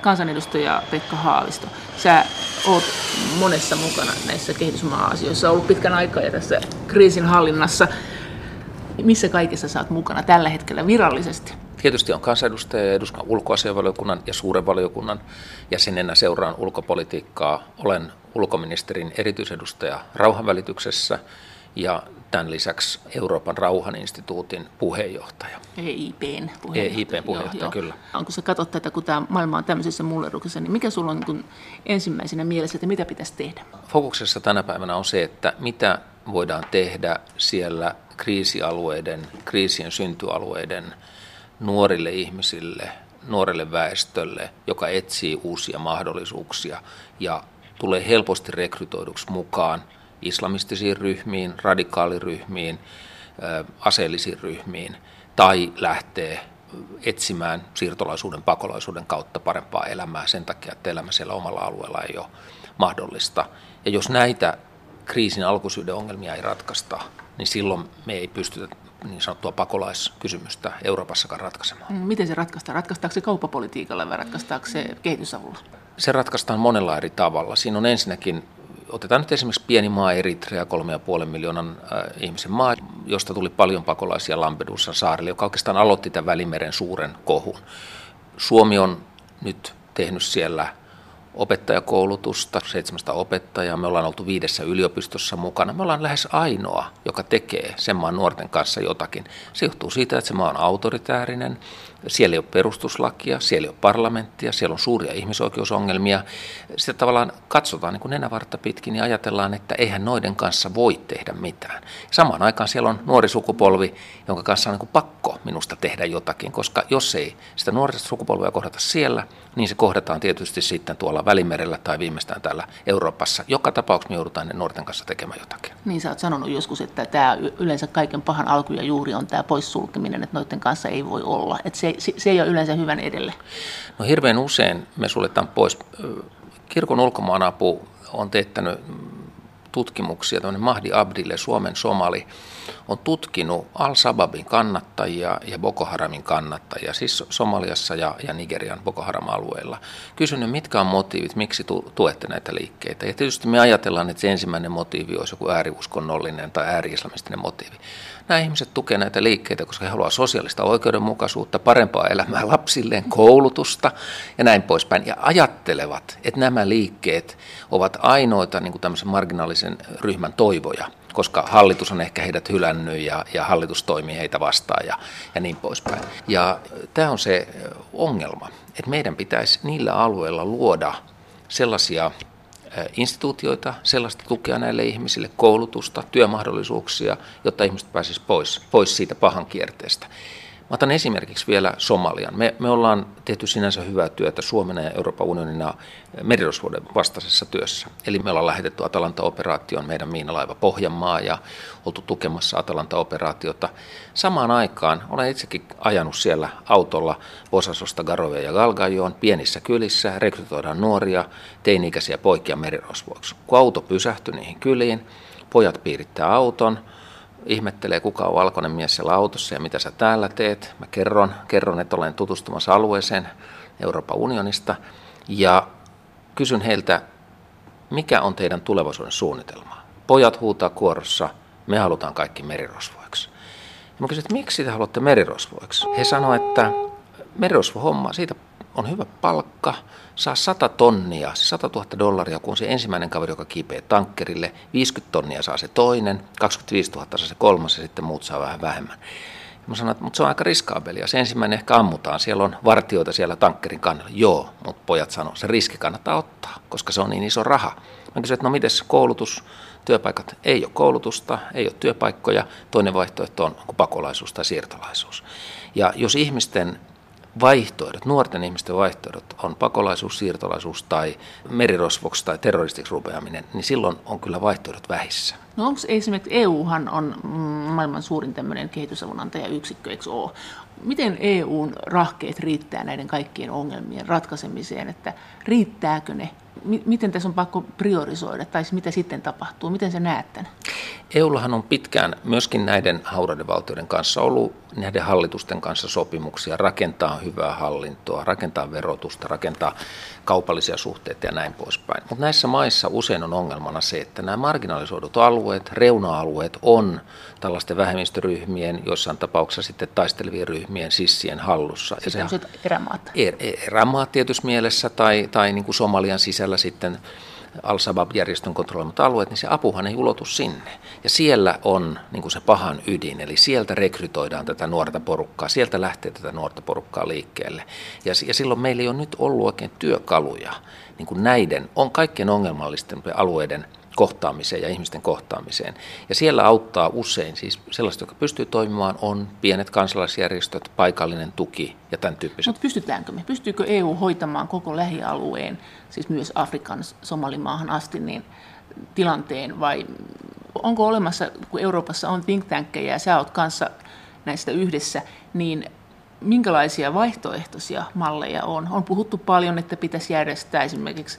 Kansanedustaja Pekka Haavisto, sä oot monessa mukana näissä kehitysmaa-asioissa, ollut pitkän aikaa ja tässä kriisin hallinnassa. Missä kaikessa saat mukana tällä hetkellä virallisesti? Tietysti on kansanedustaja ja eduskunnan ulkoasianvaliokunnan ja suuren valiokunnan jäsenenä seuraan ulkopolitiikkaa. Olen ulkoministerin erityisedustaja rauhanvälityksessä ja tämän lisäksi Euroopan rauhaninstituutin puheenjohtaja. EIPn puheenjohtaja. EIPn puheenjohtaja, joo, kyllä. Joo. Kun sä katsot tätä, kun tämä maailma on tämmöisessä mulleruksessa, niin mikä sulla on niin ensimmäisenä mielessä, että mitä pitäisi tehdä? Fokuksessa tänä päivänä on se, että mitä voidaan tehdä siellä kriisialueiden, kriisien syntyalueiden nuorille ihmisille, nuorelle väestölle, joka etsii uusia mahdollisuuksia ja tulee helposti rekrytoiduksi mukaan islamistisiin ryhmiin, radikaaliryhmiin, aseellisiin ryhmiin tai lähtee etsimään siirtolaisuuden, pakolaisuuden kautta parempaa elämää sen takia, että elämä siellä omalla alueella ei ole mahdollista. Ja jos näitä kriisin alkusyyden ongelmia ei ratkaista, niin silloin me ei pystytä niin sanottua pakolaiskysymystä Euroopassakaan ratkaisemaan. Mm, miten se ratkaistaan? Ratkaistaanko se kauppapolitiikalla vai ratkaistaanko se kehitysavulla? Se ratkaistaan monella eri tavalla. Siinä on ensinnäkin, otetaan nyt esimerkiksi pieni maa Eritrea, 3,5 miljoonan äh, ihmisen maa, josta tuli paljon pakolaisia Lampedusan saarille, joka oikeastaan aloitti tämän Välimeren suuren kohun. Suomi on nyt tehnyt siellä opettajakoulutusta, 700 opettajaa. Me ollaan oltu viidessä yliopistossa mukana. Me ollaan lähes ainoa, joka tekee sen maan nuorten kanssa jotakin. Se johtuu siitä, että se maa on autoritäärinen, siellä ei ole perustuslakia, siellä ei ole parlamenttia, siellä on suuria ihmisoikeusongelmia. Sitä tavallaan katsotaan niin nenävartta pitkin ja ajatellaan, että eihän noiden kanssa voi tehdä mitään. Samaan aikaan siellä on nuori sukupolvi, jonka kanssa on niin kuin pakko minusta tehdä jotakin, koska jos ei sitä nuorista sukupolvea kohdata siellä, niin se kohdataan tietysti sitten tuolla Välimerellä tai viimeistään täällä Euroopassa. Joka tapauksessa me joudutaan ne nuorten kanssa tekemään jotakin. Niin sä oot sanonut joskus, että tämä yleensä kaiken pahan alku ja juuri on tämä poissulkeminen, että noiden kanssa ei voi olla. Että se, se ei ole yleensä hyvän edelle. No hirveän usein me suljetaan pois. Kirkon ulkomaanapu on teettänyt tutkimuksia, tämmöinen Mahdi Abdille, Suomen somali, on tutkinut Al-Sababin kannattajia ja Boko Haramin kannattajia, siis Somaliassa ja, ja Nigerian Boko Haram-alueella. Kysynyt, mitkä on motiivit, miksi tu, tuette näitä liikkeitä. Ja tietysti me ajatellaan, että se ensimmäinen motiivi olisi joku ääriuskonnollinen tai ääri-islamistinen motiivi. Nämä ihmiset tukevat näitä liikkeitä, koska he haluavat sosiaalista oikeudenmukaisuutta, parempaa elämää lapsilleen, koulutusta ja näin poispäin. Ja ajattelevat, että nämä liikkeet ovat ainoita niin kuin tämmöisen marginaalisen ryhmän toivoja koska hallitus on ehkä heidät hylännyt ja, ja hallitus toimii heitä vastaan ja, ja niin poispäin. Ja tämä on se ongelma, että meidän pitäisi niillä alueilla luoda sellaisia instituutioita, sellaista tukea näille ihmisille, koulutusta, työmahdollisuuksia, jotta ihmiset pääsisivät pois, pois siitä pahan kierteestä. Mä otan esimerkiksi vielä Somalian. Me, me ollaan tehty sinänsä hyvää työtä Suomena ja Euroopan unionina merirosvuoden vastaisessa työssä. Eli me ollaan lähetetty Atalanta-operaatioon meidän miinalaiva Pohjanmaa ja oltu tukemassa Atalanta-operaatiota. Samaan aikaan olen itsekin ajanut siellä autolla Bosasosta Garovia ja Galgajoon pienissä kylissä, rekrytoidaan nuoria, teini-ikäisiä poikia merirosvuoksi. Kun auto pysähtyi niihin kyliin, pojat piirittää auton – ihmettelee, kuka on valkoinen mies siellä autossa ja mitä sä täällä teet. Mä kerron, kerron että olen tutustumassa alueeseen Euroopan unionista ja kysyn heiltä, mikä on teidän tulevaisuuden suunnitelma? Pojat huutaa kuorossa, me halutaan kaikki merirosvoiksi. Ja mä kysyn, että miksi te haluatte merirosvoiksi? He sanoivat, että merirosvohomma, siitä on hyvä palkka, saa 100 tonnia, 100 000 dollaria, kun se ensimmäinen kaveri, joka kiipee tankkerille, 50 tonnia saa se toinen, 25 000 saa se kolmas ja sitten muut saa vähän vähemmän. Ja mä sanoin, että mutta se on aika riskaabelia. Se ensimmäinen ehkä ammutaan, siellä on vartioita siellä tankkerin kannalla. Joo, mutta pojat sanoo, se riski kannattaa ottaa, koska se on niin iso raha. Mä kysyin, että no miten koulutus, työpaikat, ei ole koulutusta, ei ole työpaikkoja. Toinen vaihtoehto on pakolaisuus tai siirtolaisuus. Ja jos ihmisten vaihtoehdot, nuorten ihmisten vaihtoehdot on pakolaisuus, siirtolaisuus tai merirosvoksi tai terroristiksi rupeaminen, niin silloin on kyllä vaihtoehdot vähissä. No onko esimerkiksi EUhan on maailman suurin tämmöinen kehitysavun antajayksikkö, eikö ole? Miten EUn rahkeet riittää näiden kaikkien ongelmien ratkaisemiseen, että riittääkö ne? Miten tässä on pakko priorisoida tai mitä sitten tapahtuu? Miten sä näet tämän? EUllahan on pitkään myöskin näiden hauraiden valtioiden kanssa ollut näiden hallitusten kanssa sopimuksia rakentaa hyvää hallintoa, rakentaa verotusta, rakentaa kaupallisia suhteita ja näin poispäin. Mutta näissä maissa usein on ongelmana se, että nämä marginalisoidut alueet, reuna-alueet on tällaisten vähemmistöryhmien, joissain tapauksissa sitten taistelevien ryhmien sissien hallussa. Sitten on erämaat. Er, erämaat tietyssä mielessä tai, tai niin kuin Somalian sisällä sitten Al-Shabaab-järjestön kontrolloimat alueet, niin se apuhan ei ulotu sinne. Ja siellä on niin kuin se pahan ydin, eli sieltä rekrytoidaan tätä nuorta porukkaa, sieltä lähtee tätä nuorta porukkaa liikkeelle. Ja, ja silloin meillä ei ole nyt ollut oikein työkaluja niin kuin näiden on kaikkein ongelmallisten alueiden kohtaamiseen ja ihmisten kohtaamiseen. Ja siellä auttaa usein, siis sellaiset, jotka pystyy toimimaan, on pienet kansalaisjärjestöt, paikallinen tuki ja tämän tyyppiset. Mutta pystytäänkö me? Pystyykö EU hoitamaan koko lähialueen, siis myös Afrikan Somalimaahan asti, niin tilanteen vai onko olemassa, kun Euroopassa on think tankkejä ja sä oot kanssa näistä yhdessä, niin minkälaisia vaihtoehtoisia malleja on? On puhuttu paljon, että pitäisi järjestää esimerkiksi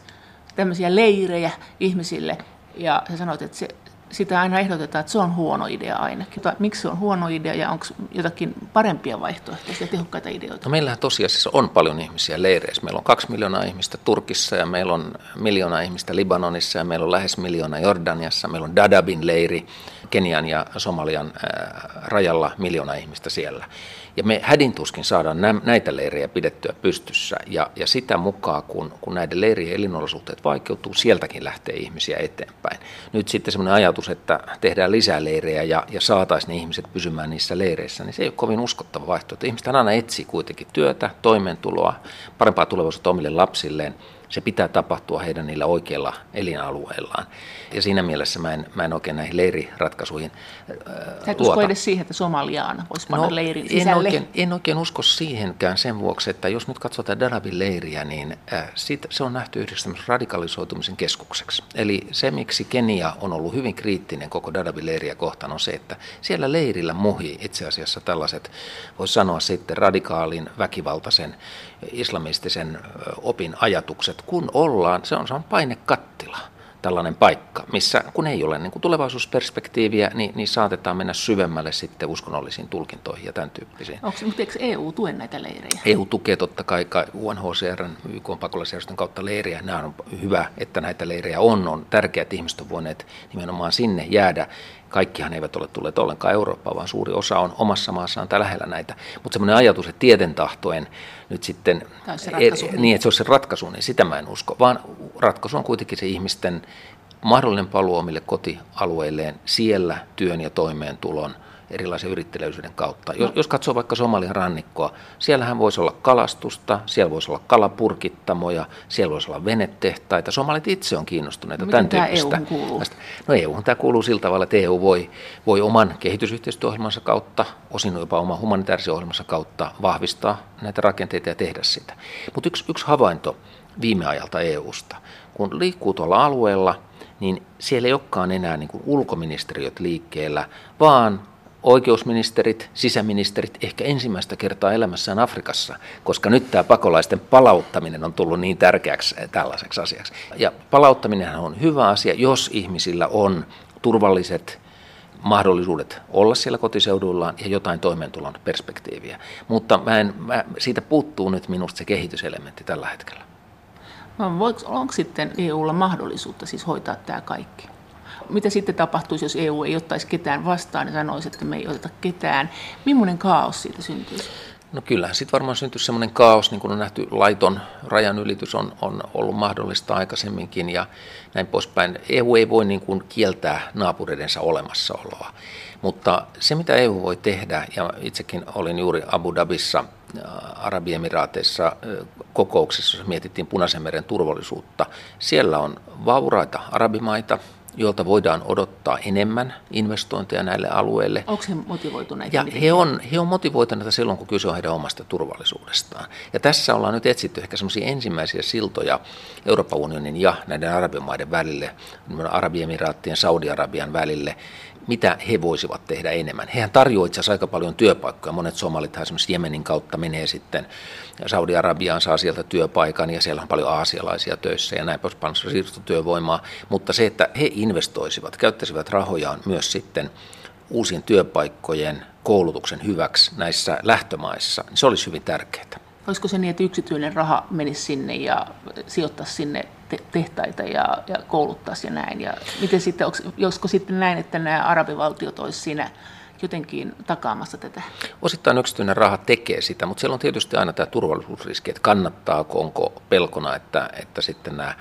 tämmöisiä leirejä ihmisille, ja sä sanoit, että se, sitä aina ehdotetaan, että se on huono idea ainakin. Miksi se on huono idea ja onko jotakin parempia vaihtoehtoisia, tehokkaita ideoita? No meillähän tosiasiassa on paljon ihmisiä leireissä. Meillä on kaksi miljoonaa ihmistä Turkissa ja meillä on miljoona ihmistä Libanonissa ja meillä on lähes miljoona Jordaniassa. Meillä on Dadabin leiri Kenian ja Somalian rajalla miljoona ihmistä siellä. Ja me hädintuskin saadaan näitä leirejä pidettyä pystyssä ja, ja sitä mukaan, kun, kun näiden leirien elinolosuhteet vaikeutuu, sieltäkin lähtee ihmisiä eteenpäin. Nyt sitten semmoinen ajatus, että tehdään lisää leirejä ja, ja saataisiin ihmiset pysymään niissä leireissä, niin se ei ole kovin uskottava vaihtoehto. Ihmiset aina etsii kuitenkin työtä, toimeentuloa, parempaa tulevaisuutta omille lapsilleen se pitää tapahtua heidän niillä oikeilla elinalueillaan. Ja siinä mielessä mä en, mä en oikein näihin leiriratkaisuihin äh, usko edes siihen, että Somaliaan voisi panna no, leirin sisälle? En oikein, en oikein usko siihenkään sen vuoksi, että jos nyt katsotaan Darabin leiriä, niin äh, siitä, se on nähty yhdeksi radikalisoitumisen keskukseksi. Eli se, miksi Kenia on ollut hyvin kriittinen koko Darabin leiriä kohtaan, on se, että siellä leirillä muhi itse asiassa tällaiset, voisi sanoa sitten radikaalin, väkivaltaisen, islamistisen opin ajatukset, kun ollaan, se on, se on painekattila tällainen paikka, missä kun ei ole niin kuin tulevaisuusperspektiiviä, niin, niin saatetaan mennä syvemmälle sitten uskonnollisiin tulkintoihin ja tämän tyyppisiin. Onko, mutta eikö EU tue näitä leirejä? EU tukee totta kai UNHCR, YK pakolaisjärjestön kautta leirejä. Nämä on hyvä, että näitä leirejä on. On tärkeää, että ihmiset ovat voineet nimenomaan sinne jäädä Kaikkihan eivät ole tulleet ollenkaan Eurooppaan, vaan suuri osa on omassa maassaan tai lähellä näitä. Mutta semmoinen ajatus, että tieten tahtoen nyt sitten, e, niin että se olisi se ratkaisu, niin sitä mä en usko. Vaan ratkaisu on kuitenkin se ihmisten mahdollinen paluu omille kotialueilleen siellä työn ja toimeentulon – erilaisen yritteliäisyyden kautta. Jos, jos katsoo vaikka Somalian rannikkoa, siellähän voisi olla kalastusta, siellä voisi olla kalapurkittamoja, siellä voisi olla venetehtaita. Somalit itse on kiinnostuneita no, tämän tyyppistä. EU kuuluu? No EU tämä kuuluu sillä tavalla, että EU voi, voi oman kehitysyhteistyöohjelmansa kautta, osin jopa oman humanitaarisen ohjelmansa kautta vahvistaa näitä rakenteita ja tehdä sitä. Mutta yksi, yksi havainto viime ajalta EUsta, kun liikkuu tuolla alueella, niin siellä ei olekaan enää niin kuin ulkoministeriöt liikkeellä, vaan oikeusministerit, sisäministerit ehkä ensimmäistä kertaa elämässään Afrikassa, koska nyt tämä pakolaisten palauttaminen on tullut niin tärkeäksi eh, tällaiseksi asiaksi. Ja palauttaminen on hyvä asia, jos ihmisillä on turvalliset mahdollisuudet olla siellä kotiseuduillaan ja jotain toimeentulon perspektiiviä. Mutta mä en, mä, siitä puuttuu nyt minusta se kehityselementti tällä hetkellä. No, voiko, onko sitten EUlla mahdollisuutta siis hoitaa tämä kaikki? Mitä sitten tapahtuisi, jos EU ei ottaisi ketään vastaan ja sanoisi, että me ei oteta ketään? Millainen kaos siitä syntyisi? No kyllähän sitten varmaan syntyisi sellainen kaos, niin kuin on nähty, laiton rajanylitys on, on ollut mahdollista aikaisemminkin ja näin poispäin. EU ei voi niin kuin kieltää naapureidensa olemassaoloa, mutta se mitä EU voi tehdä, ja itsekin olin juuri Abu Dhabissa äh, Arabiemiraateissa äh, kokouksessa, jossa mietittiin Punaisen meren turvallisuutta. Siellä on vauraita arabimaita, joilta voidaan odottaa enemmän investointeja näille alueille. Onko he motivoituneita? Ja he on, he on motivoituneita silloin, kun kyse on heidän omasta turvallisuudestaan. Ja tässä ollaan nyt etsitty ehkä semmoisia ensimmäisiä siltoja Euroopan unionin ja näiden arabimaiden välille, Arabiemiraattien, Saudi-Arabian välille, mitä he voisivat tehdä enemmän. Hehän tarjoavat itse asiassa aika paljon työpaikkoja. Monet somalit esimerkiksi Jemenin kautta menee sitten Saudi-Arabiaan, saa sieltä työpaikan ja siellä on paljon aasialaisia töissä ja näin poispäin siirtotyövoimaa. Mutta se, että he investoisivat, käyttäisivät rahojaan myös sitten uusien työpaikkojen koulutuksen hyväksi näissä lähtömaissa, niin se olisi hyvin tärkeää. Olisiko se niin, että yksityinen raha menisi sinne ja sijoittaisi sinne tehtaita ja, ja kouluttaisi ja näin? Ja miten sitten, olisiko sitten näin, että nämä arabivaltiot olisivat siinä jotenkin takaamassa tätä? Osittain yksityinen raha tekee sitä, mutta siellä on tietysti aina tämä turvallisuusriski, että kannattaako, onko pelkona, että, että sitten nämä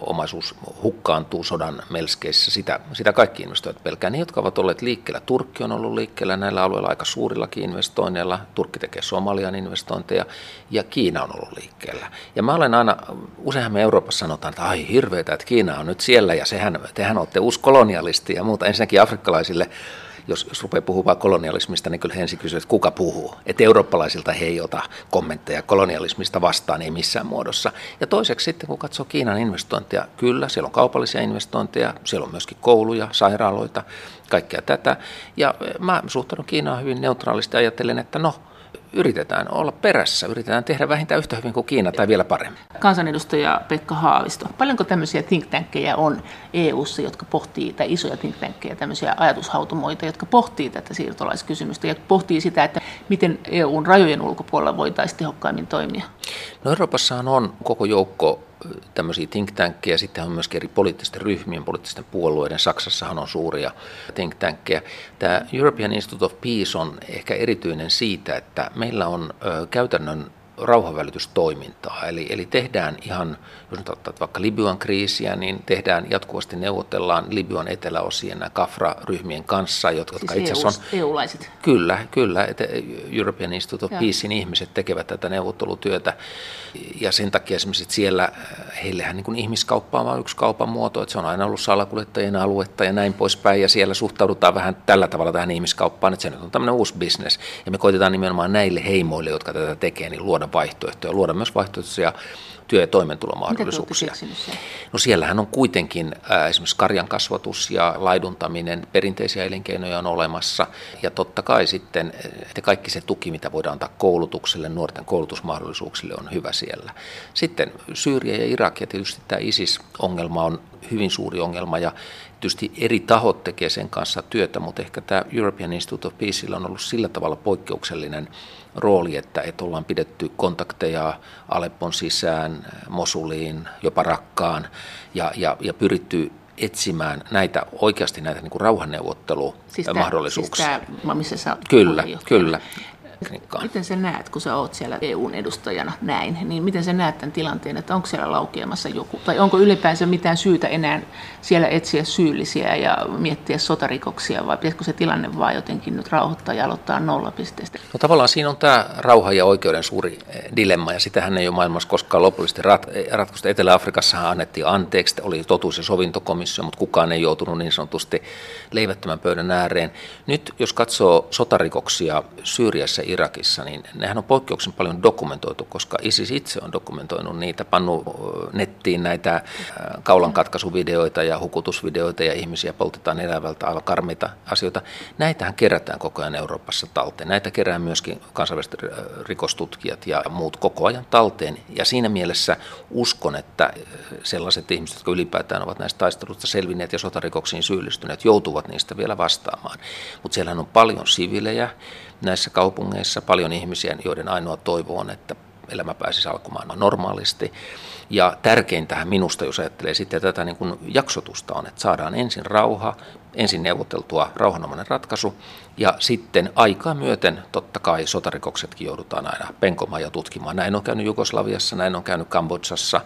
omaisuus hukkaantuu sodan melskeissä, sitä, sitä kaikki investoijat pelkää. Ne, jotka ovat olleet liikkeellä, Turkki on ollut liikkeellä näillä alueilla aika suurillakin investoinneilla, Turkki tekee Somalian investointeja ja Kiina on ollut liikkeellä. Ja mä olen aina, useinhan me Euroopassa sanotaan, että ai hirveetä, että Kiina on nyt siellä ja sehän, tehän olette uusi kolonialisti ja muuta. Ensinnäkin afrikkalaisille jos, jos rupeaa puhumaan kolonialismista, niin kyllä he ensin kysyvät, että kuka puhuu. Että eurooppalaisilta he ei ota kommentteja kolonialismista vastaan, ei missään muodossa. Ja toiseksi sitten, kun katsoo Kiinan investointeja, kyllä, siellä on kaupallisia investointeja, siellä on myöskin kouluja, sairaaloita, kaikkea tätä. Ja mä suhtaudun Kiinaan hyvin neutraalisti ja ajattelen, että no, yritetään olla perässä, yritetään tehdä vähintään yhtä hyvin kuin Kiina tai vielä paremmin. Kansanedustaja Pekka Haavisto, paljonko tämmöisiä think tankkejä on EU-ssa, jotka pohtii, tai isoja think tankkejä, tämmöisiä ajatushautomoita, jotka pohtii tätä siirtolaiskysymystä ja pohtii sitä, että miten EUn rajojen ulkopuolella voitaisiin tehokkaimmin toimia? No Euroopassahan on koko joukko tämmöisiä think tankkeja, sitten on myös eri poliittisten ryhmien, poliittisten puolueiden, Saksassahan on suuria think tankkeja. Tämä European Institute of Peace on ehkä erityinen siitä, että meillä on käytännön rauhanvälitystoimintaa. Eli, eli tehdään ihan, jos nyt ottaa vaikka Libyan kriisiä, niin tehdään jatkuvasti neuvotellaan Libyan eteläosien Kafra-ryhmien kanssa, jotka siis itse asiassa on... EU-laiset. Kyllä, kyllä. Että European Institute of Peacein ihmiset tekevät tätä neuvottelutyötä. Ja sen takia esimerkiksi siellä äh, heillehän niin kuin ihmiskauppa on vain yksi kaupan muoto, että se on aina ollut salakuljettajien aluetta ja näin poispäin. Ja siellä suhtaudutaan vähän tällä tavalla tähän ihmiskauppaan, että se nyt on tämmöinen uusi bisnes. Ja me koitetaan nimenomaan näille heimoille, jotka tätä tekee, niin luoda vaihtoehtoja, luoda myös vaihtoehtoisia työ- ja toimeentulomahdollisuuksia. No siellähän on kuitenkin ää, esimerkiksi karjan kasvatus ja laiduntaminen, perinteisiä elinkeinoja on olemassa ja totta kai sitten että kaikki se tuki, mitä voidaan antaa koulutukselle, nuorten koulutusmahdollisuuksille on hyvä siellä. Sitten Syyriä ja Irak ja tietysti tämä ISIS-ongelma on hyvin suuri ongelma ja tietysti eri tahot tekee sen kanssa työtä, mutta ehkä tämä European Institute of Peaceilla on ollut sillä tavalla poikkeuksellinen rooli, että, että ollaan pidetty kontakteja Aleppon sisään, Mosuliin, jopa Rakkaan ja, ja, ja pyritty etsimään näitä oikeasti näitä niin kuin rauhanneuvottelumahdollisuuksia. Siis tämä, missä sä Kyllä, kyllä tekniikkaan. Miten sä näet, kun sä oot siellä EUn edustajana näin, niin miten sä näet tämän tilanteen, että onko siellä laukeamassa joku, tai onko ylipäänsä mitään syytä enää siellä etsiä syyllisiä ja miettiä sotarikoksia, vai pitäisikö se tilanne vaan jotenkin nyt rauhoittaa ja aloittaa nollapisteestä? No tavallaan siinä on tämä rauha ja oikeuden suuri eh, dilemma, ja sitähän ei ole maailmassa koskaan lopullisesti rat, eh, ratkaistu. Etelä-Afrikassahan annettiin anteeksi, oli totuus- ja sovintokomissio, mutta kukaan ei joutunut niin sanotusti leivättömän pöydän ääreen. Nyt jos katsoo sotarikoksia Syyriassa Irakissa, niin nehän on poikkeuksen paljon dokumentoitu, koska ISIS itse on dokumentoinut niitä, pannu nettiin näitä kaulankatkasuvideoita ja hukutusvideoita ja ihmisiä poltetaan elävältä aivan karmeita asioita. Näitähän kerätään koko ajan Euroopassa talteen. Näitä kerää myöskin kansainväliset rikostutkijat ja muut koko ajan talteen. Ja siinä mielessä uskon, että sellaiset ihmiset, jotka ylipäätään ovat näistä taisteluista selvinneet ja sotarikoksiin syyllistyneet, joutuvat niistä vielä vastaamaan. Mutta siellähän on paljon sivilejä, näissä kaupungeissa paljon ihmisiä, joiden ainoa toivo on, että elämä pääsisi alkumaan normaalisti. Ja tärkeintähän minusta, jos ajattelee sitten tätä niin kuin jaksotusta, on, että saadaan ensin rauha, ensin neuvoteltua rauhanomainen ratkaisu ja sitten aikaa myöten totta kai sotarikoksetkin joudutaan aina penkomaan ja tutkimaan. Näin on käynyt Jugoslaviassa, näin on käynyt Kambodsassa.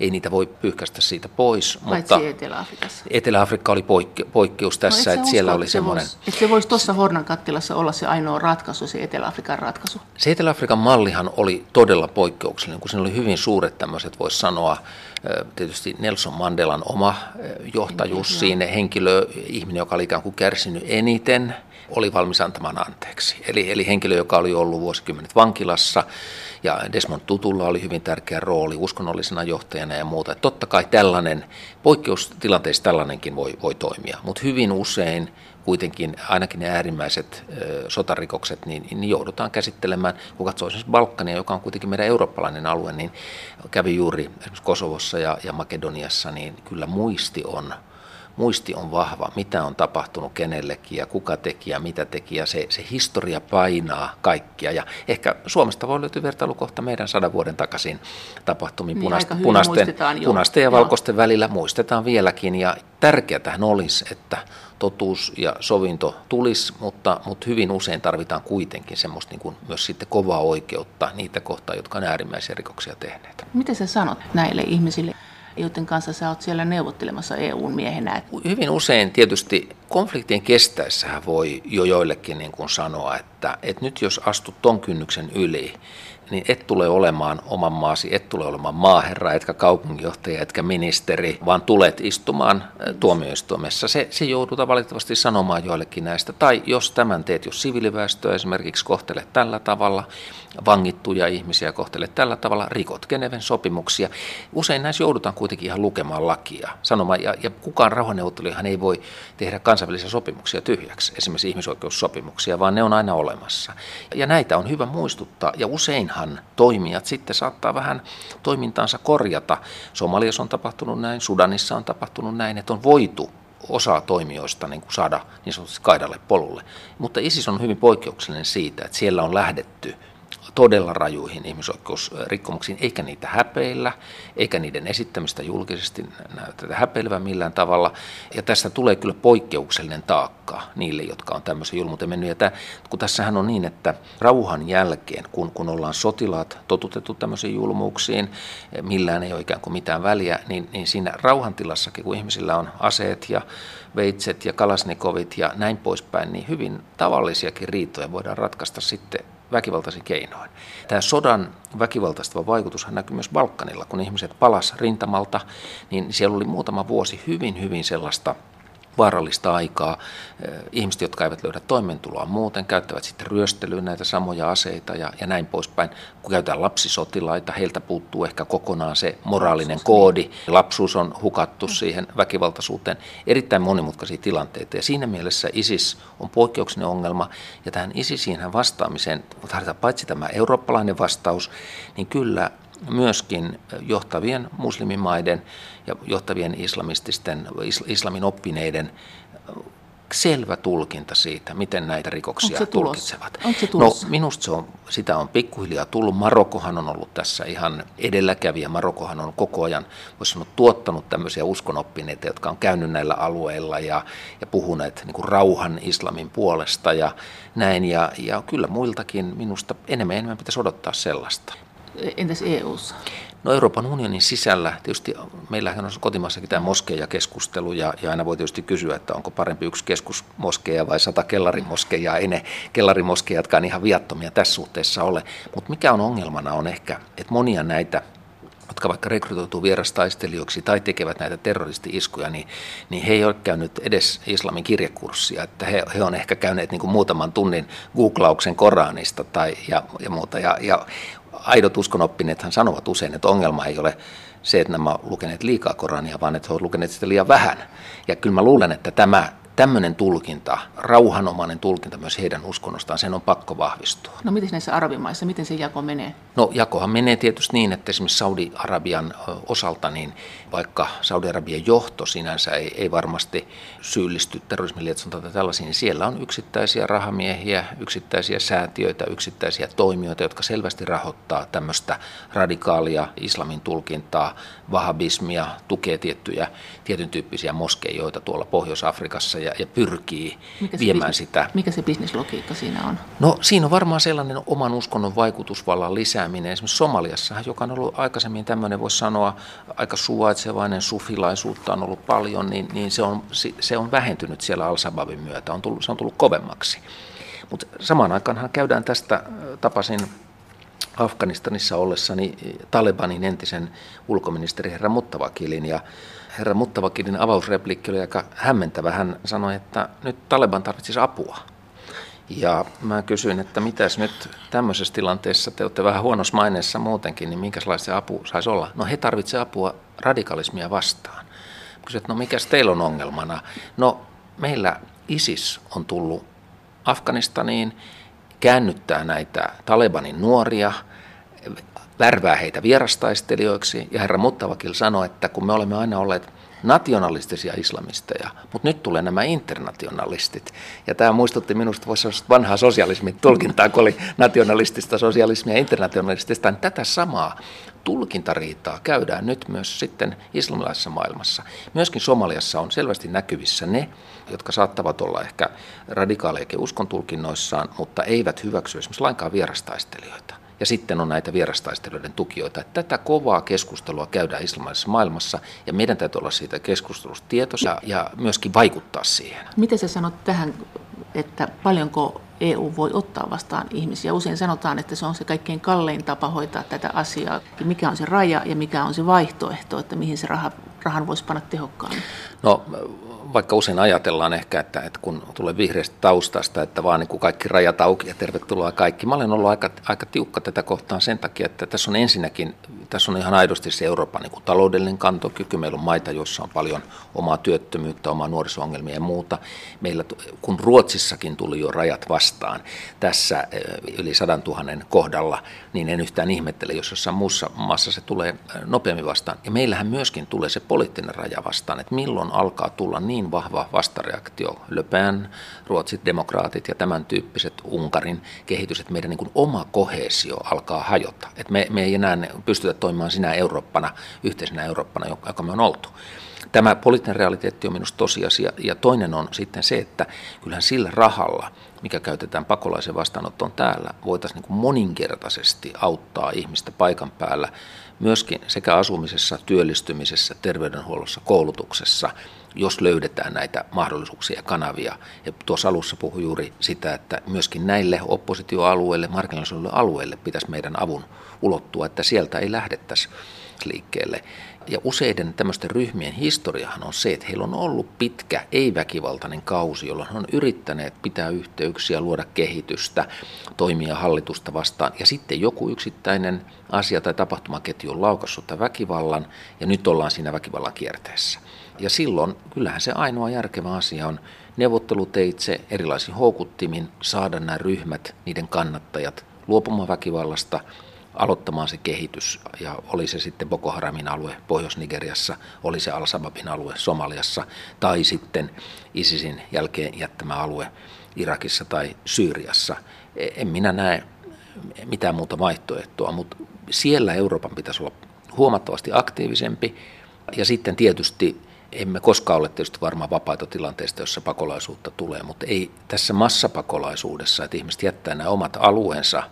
Ei niitä voi pyyhkäistä siitä pois. Paitsi mutta Etelä-Afrikassa. Etelä-Afrikka oli poikke, poikkeus tässä, no, että siellä oli semmoinen... Se että se voisi tuossa Hornan kattilassa olla se ainoa ratkaisu, se Etelä-Afrikan ratkaisu. Se Etelä-Afrikan mallihan oli todella poikkeuksellinen, kun siinä oli hyvin suuret tämmöiset, voisi sanoa, tietysti Nelson Mandelan oma johtajuus siinä, henkilö, ihminen, joka oli ikään kuin kärsinyt eniten, oli valmis antamaan anteeksi. Eli, eli henkilö, joka oli ollut vuosikymmenet vankilassa, ja Desmond Tutulla oli hyvin tärkeä rooli uskonnollisena johtajana ja muuta. Että totta kai tällainen, poikkeustilanteissa tällainenkin voi, voi toimia, mutta hyvin usein kuitenkin ainakin ne äärimmäiset ö, sotarikokset, niin, niin joudutaan käsittelemään. Kun katsoo esimerkiksi Balkania, joka on kuitenkin meidän eurooppalainen alue, niin kävi juuri esimerkiksi Kosovossa ja, ja Makedoniassa, niin kyllä muisti on muisti on vahva, mitä on tapahtunut kenellekin ja kuka teki ja mitä teki ja se, se historia painaa kaikkia. Ja ehkä Suomesta voi löytyä vertailukohta meidän sadan vuoden takaisin tapahtumiin niin, punaisten, punaisten, punaisten ja valkoisten Joo. välillä muistetaan vieläkin ja tärkeätähän olisi, että totuus ja sovinto tulisi, mutta, mutta hyvin usein tarvitaan kuitenkin semmoista niin kuin myös sitten kovaa oikeutta niitä kohtaa, jotka on äärimmäisiä rikoksia tehneet. Mitä sä sanot näille ihmisille? Joiden kanssa sä oot siellä neuvottelemassa EUn miehenä? Hyvin usein tietysti konfliktien kestäessähän voi jo joillekin niin kuin sanoa, että, että nyt jos astut ton kynnyksen yli, niin et tule olemaan oman maasi, et tule olemaan maaherra, etkä kaupunginjohtaja, etkä ministeri, vaan tulet istumaan tuomioistuimessa. Se, se joudutaan valitettavasti sanomaan joillekin näistä. Tai jos tämän teet, jos siviiliväestöä esimerkiksi kohtelet tällä tavalla, vangittuja ihmisiä kohtelet tällä tavalla, rikot Geneven sopimuksia. Usein näissä joudutaan kuitenkin ihan lukemaan lakia, sanomaan, ja, ja kukaan rauhanneuvottelujahan ei voi tehdä kansainvälisiä sopimuksia tyhjäksi, esimerkiksi ihmisoikeussopimuksia, vaan ne on aina olemassa. Ja näitä on hyvä muistuttaa, ja useinhan toimijat sitten saattaa vähän toimintaansa korjata. Somaliassa on tapahtunut näin, Sudanissa on tapahtunut näin, että on voitu osa toimijoista niin kuin saada niin sanotusti kaidalle polulle. Mutta ISIS on hyvin poikkeuksellinen siitä, että siellä on lähdetty todella rajuihin ihmisoikeusrikkomuksiin, eikä niitä häpeillä, eikä niiden esittämistä julkisesti näytetä häpeilevän millään tavalla. Ja tästä tulee kyllä poikkeuksellinen taakka niille, jotka on tämmöisen julmuuteen mennyt. Ja tämä, kun tässähän on niin, että rauhan jälkeen, kun, kun ollaan sotilaat totutettu tämmöisiin julmuuksiin, millään ei ole ikään kuin mitään väliä, niin, niin siinä rauhantilassakin, kun ihmisillä on aseet ja veitset ja kalasnikovit ja näin poispäin, niin hyvin tavallisiakin riitoja voidaan ratkaista sitten väkivaltaisin keinoin. Tämä sodan väkivaltaistava vaikutus näkyy myös Balkanilla, kun ihmiset palas rintamalta, niin siellä oli muutama vuosi hyvin, hyvin sellaista vaarallista aikaa. Ihmiset, jotka eivät löydä toimeentuloa muuten, käyttävät sitten ryöstelyyn näitä samoja aseita ja, ja näin poispäin. Kun käytetään lapsisotilaita, heiltä puuttuu ehkä kokonaan se moraalinen koodi. Lapsuus on hukattu siihen väkivaltaisuuteen. Erittäin monimutkaisia tilanteita ja siinä mielessä ISIS on poikkeuksellinen ongelma ja tähän ISISiin vastaamiseen tarvitaan paitsi tämä eurooppalainen vastaus, niin kyllä myöskin johtavien muslimimaiden ja johtavien islamististen, islamin oppineiden selvä tulkinta siitä, miten näitä rikoksia Onko tulkitsevat. Onko se no, minusta se on, sitä on pikkuhiljaa tullut. Marokkohan on ollut tässä ihan edelläkävijä. Marokkohan on koko ajan, voisi sanoa, tuottanut tämmöisiä uskonoppineita, jotka on käynyt näillä alueilla ja, ja puhuneet niin kuin rauhan islamin puolesta ja näin. Ja, ja kyllä muiltakin minusta enemmän enemmän pitäisi odottaa sellaista. Entäs EU:ssa? No Euroopan unionin sisällä, tietysti meillähän on kotimaassakin tämä moskeija-keskustelu ja, ja aina voi tietysti kysyä, että onko parempi yksi keskusmoskeja vai sata kellarimoskeijaa. Ei ne kellarimoskeijatkaan ihan viattomia tässä suhteessa ole. Mutta mikä on ongelmana on ehkä, että monia näitä jotka vaikka rekrytoituu vierastaistelijoiksi tai tekevät näitä terroristi-iskuja, niin, niin he ei ole käynyt edes islamin kirjekurssia. Että he, he on ehkä käyneet niin kuin muutaman tunnin googlauksen Koranista tai, ja, ja muuta. Ja, ja aidot uskonoppineethan sanovat usein, että ongelma ei ole se, että nämä lukeneet liikaa Korania, vaan että he ovat lukeneet sitä liian vähän. Ja kyllä mä luulen, että tämä tämmöinen tulkinta, rauhanomainen tulkinta myös heidän uskonnostaan, sen on pakko vahvistua. No miten näissä arabimaissa, miten se jako menee? No jakohan menee tietysti niin, että esimerkiksi Saudi-Arabian osalta, niin vaikka Saudi-Arabian johto sinänsä ei, ei varmasti syyllisty terrorismin lietsontaan tai tällaisiin, niin siellä on yksittäisiä rahamiehiä, yksittäisiä säätiöitä, yksittäisiä toimijoita, jotka selvästi rahoittaa tämmöistä radikaalia islamin tulkintaa, vahabismia, tukee tiettyjä tietyn tyyppisiä moskeijoita tuolla Pohjois-Afrikassa ja, ja pyrkii mikä viemään business, sitä. Mikä se bisneslogiikka siinä on? No siinä on varmaan sellainen oman uskonnon vaikutusvallan lisääminen. Esimerkiksi Somaliassa, joka on ollut aikaisemmin tämmöinen, voisi sanoa, aika suvaitsevainen, sufilaisuutta on ollut paljon, niin, niin se, on, se on vähentynyt siellä Al-Sababin myötä, on tullut, se on tullut kovemmaksi. Mutta samaan aikaanhan käydään tästä, tapasin Afganistanissa ollessani Talebanin entisen ulkoministeri herra Muttavakilin ja herra Muttavakilin avausreplikki oli aika hämmentävä. Hän sanoi, että nyt Taleban tarvitsisi apua. Ja mä kysyin, että mitäs nyt tämmöisessä tilanteessa, te olette vähän huonossa maineessa muutenkin, niin minkälaista apu saisi olla? No he tarvitsevat apua radikalismia vastaan. Kysyin, että no mikäs teillä on ongelmana? No meillä ISIS on tullut Afganistaniin, käännyttää näitä Talebanin nuoria, värvää heitä vierastaistelijoiksi. Ja herra Muttavakil sanoi, että kun me olemme aina olleet nationalistisia islamisteja, mutta nyt tulee nämä internationalistit. Ja tämä muistutti minusta voisi olla vanhaa sosialismin tulkintaa, kun oli nationalistista sosialismia ja internationalistista. Niin tätä samaa tulkintariitaa käydään nyt myös sitten islamilaisessa maailmassa. Myöskin Somaliassa on selvästi näkyvissä ne, jotka saattavat olla ehkä radikaaleja uskon tulkinnoissaan, mutta eivät hyväksy esimerkiksi lainkaan vierastaistelijoita. Ja sitten on näitä vierastaistelijoiden tukijoita. Tätä kovaa keskustelua käydään islamilaisessa maailmassa ja meidän täytyy olla siitä keskustelusta tietoisia ja myöskin vaikuttaa siihen. Miten sä sanot tähän, että paljonko EU voi ottaa vastaan ihmisiä? Usein sanotaan, että se on se kaikkein kallein tapa hoitaa tätä asiaa. Mikä on se raja ja mikä on se vaihtoehto, että mihin se raha, rahan voisi panna tehokkaammin? No vaikka usein ajatellaan ehkä, että, että kun tulee vihreästä taustasta, että vaan niin kuin kaikki rajat auki ja tervetuloa kaikki. Mä olen ollut aika, aika tiukka tätä kohtaan sen takia, että tässä on ensinnäkin, tässä on ihan aidosti se Euroopan niin kuin taloudellinen kantokyky. Meillä on maita, joissa on paljon omaa työttömyyttä, omaa nuoriso-ongelmia ja muuta. Meillä, kun Ruotsissakin tuli jo rajat vastaan tässä eh, yli sadan tuhannen kohdalla, niin en yhtään ihmettele, jos jossain muussa maassa se tulee eh, nopeammin vastaan. Ja meillähän myöskin tulee se poliittinen raja vastaan, että milloin alkaa tulla niin vahva vastareaktio. Le Pen, Ruotsit, demokraatit ja tämän tyyppiset Unkarin kehitys, että meidän niin kuin oma kohesio alkaa hajota. Että me, me ei enää pystytä toimimaan sinä Eurooppana, yhteisenä Eurooppana, joka me on oltu. Tämä poliittinen realiteetti on minusta tosiasia. Ja toinen on sitten se, että kyllähän sillä rahalla, mikä käytetään pakolaisen vastaanottoon täällä, voitaisiin niin moninkertaisesti auttaa ihmistä paikan päällä myöskin sekä asumisessa, työllistymisessä, terveydenhuollossa, koulutuksessa – jos löydetään näitä mahdollisuuksia ja kanavia. Ja tuossa alussa puhui juuri sitä, että myöskin näille oppositioalueille, marginalisoiduille alueille pitäisi meidän avun ulottua, että sieltä ei lähdettäisi liikkeelle. Ja useiden tämmöisten ryhmien historiahan on se, että heillä on ollut pitkä, ei-väkivaltainen kausi, jolloin he on yrittäneet pitää yhteyksiä, luoda kehitystä, toimia hallitusta vastaan. Ja sitten joku yksittäinen asia tai tapahtumaketju on laukassut väkivallan, ja nyt ollaan siinä väkivallan kierteessä. Ja silloin kyllähän se ainoa järkevä asia on neuvotteluteitse erilaisin houkuttimin saada nämä ryhmät, niiden kannattajat luopumaan väkivallasta, aloittamaan se kehitys. Ja oli se sitten Boko Haramin alue Pohjois-Nigeriassa, oli se Al-Sababin alue Somaliassa tai sitten ISISin jälkeen jättämä alue Irakissa tai Syyriassa. E, en minä näe mitään muuta vaihtoehtoa, mutta siellä Euroopan pitäisi olla huomattavasti aktiivisempi. Ja sitten tietysti emme koskaan ole tietysti varmaan vapaita tilanteista, jossa pakolaisuutta tulee, mutta ei tässä massapakolaisuudessa, että ihmiset jättää nämä omat alueensa,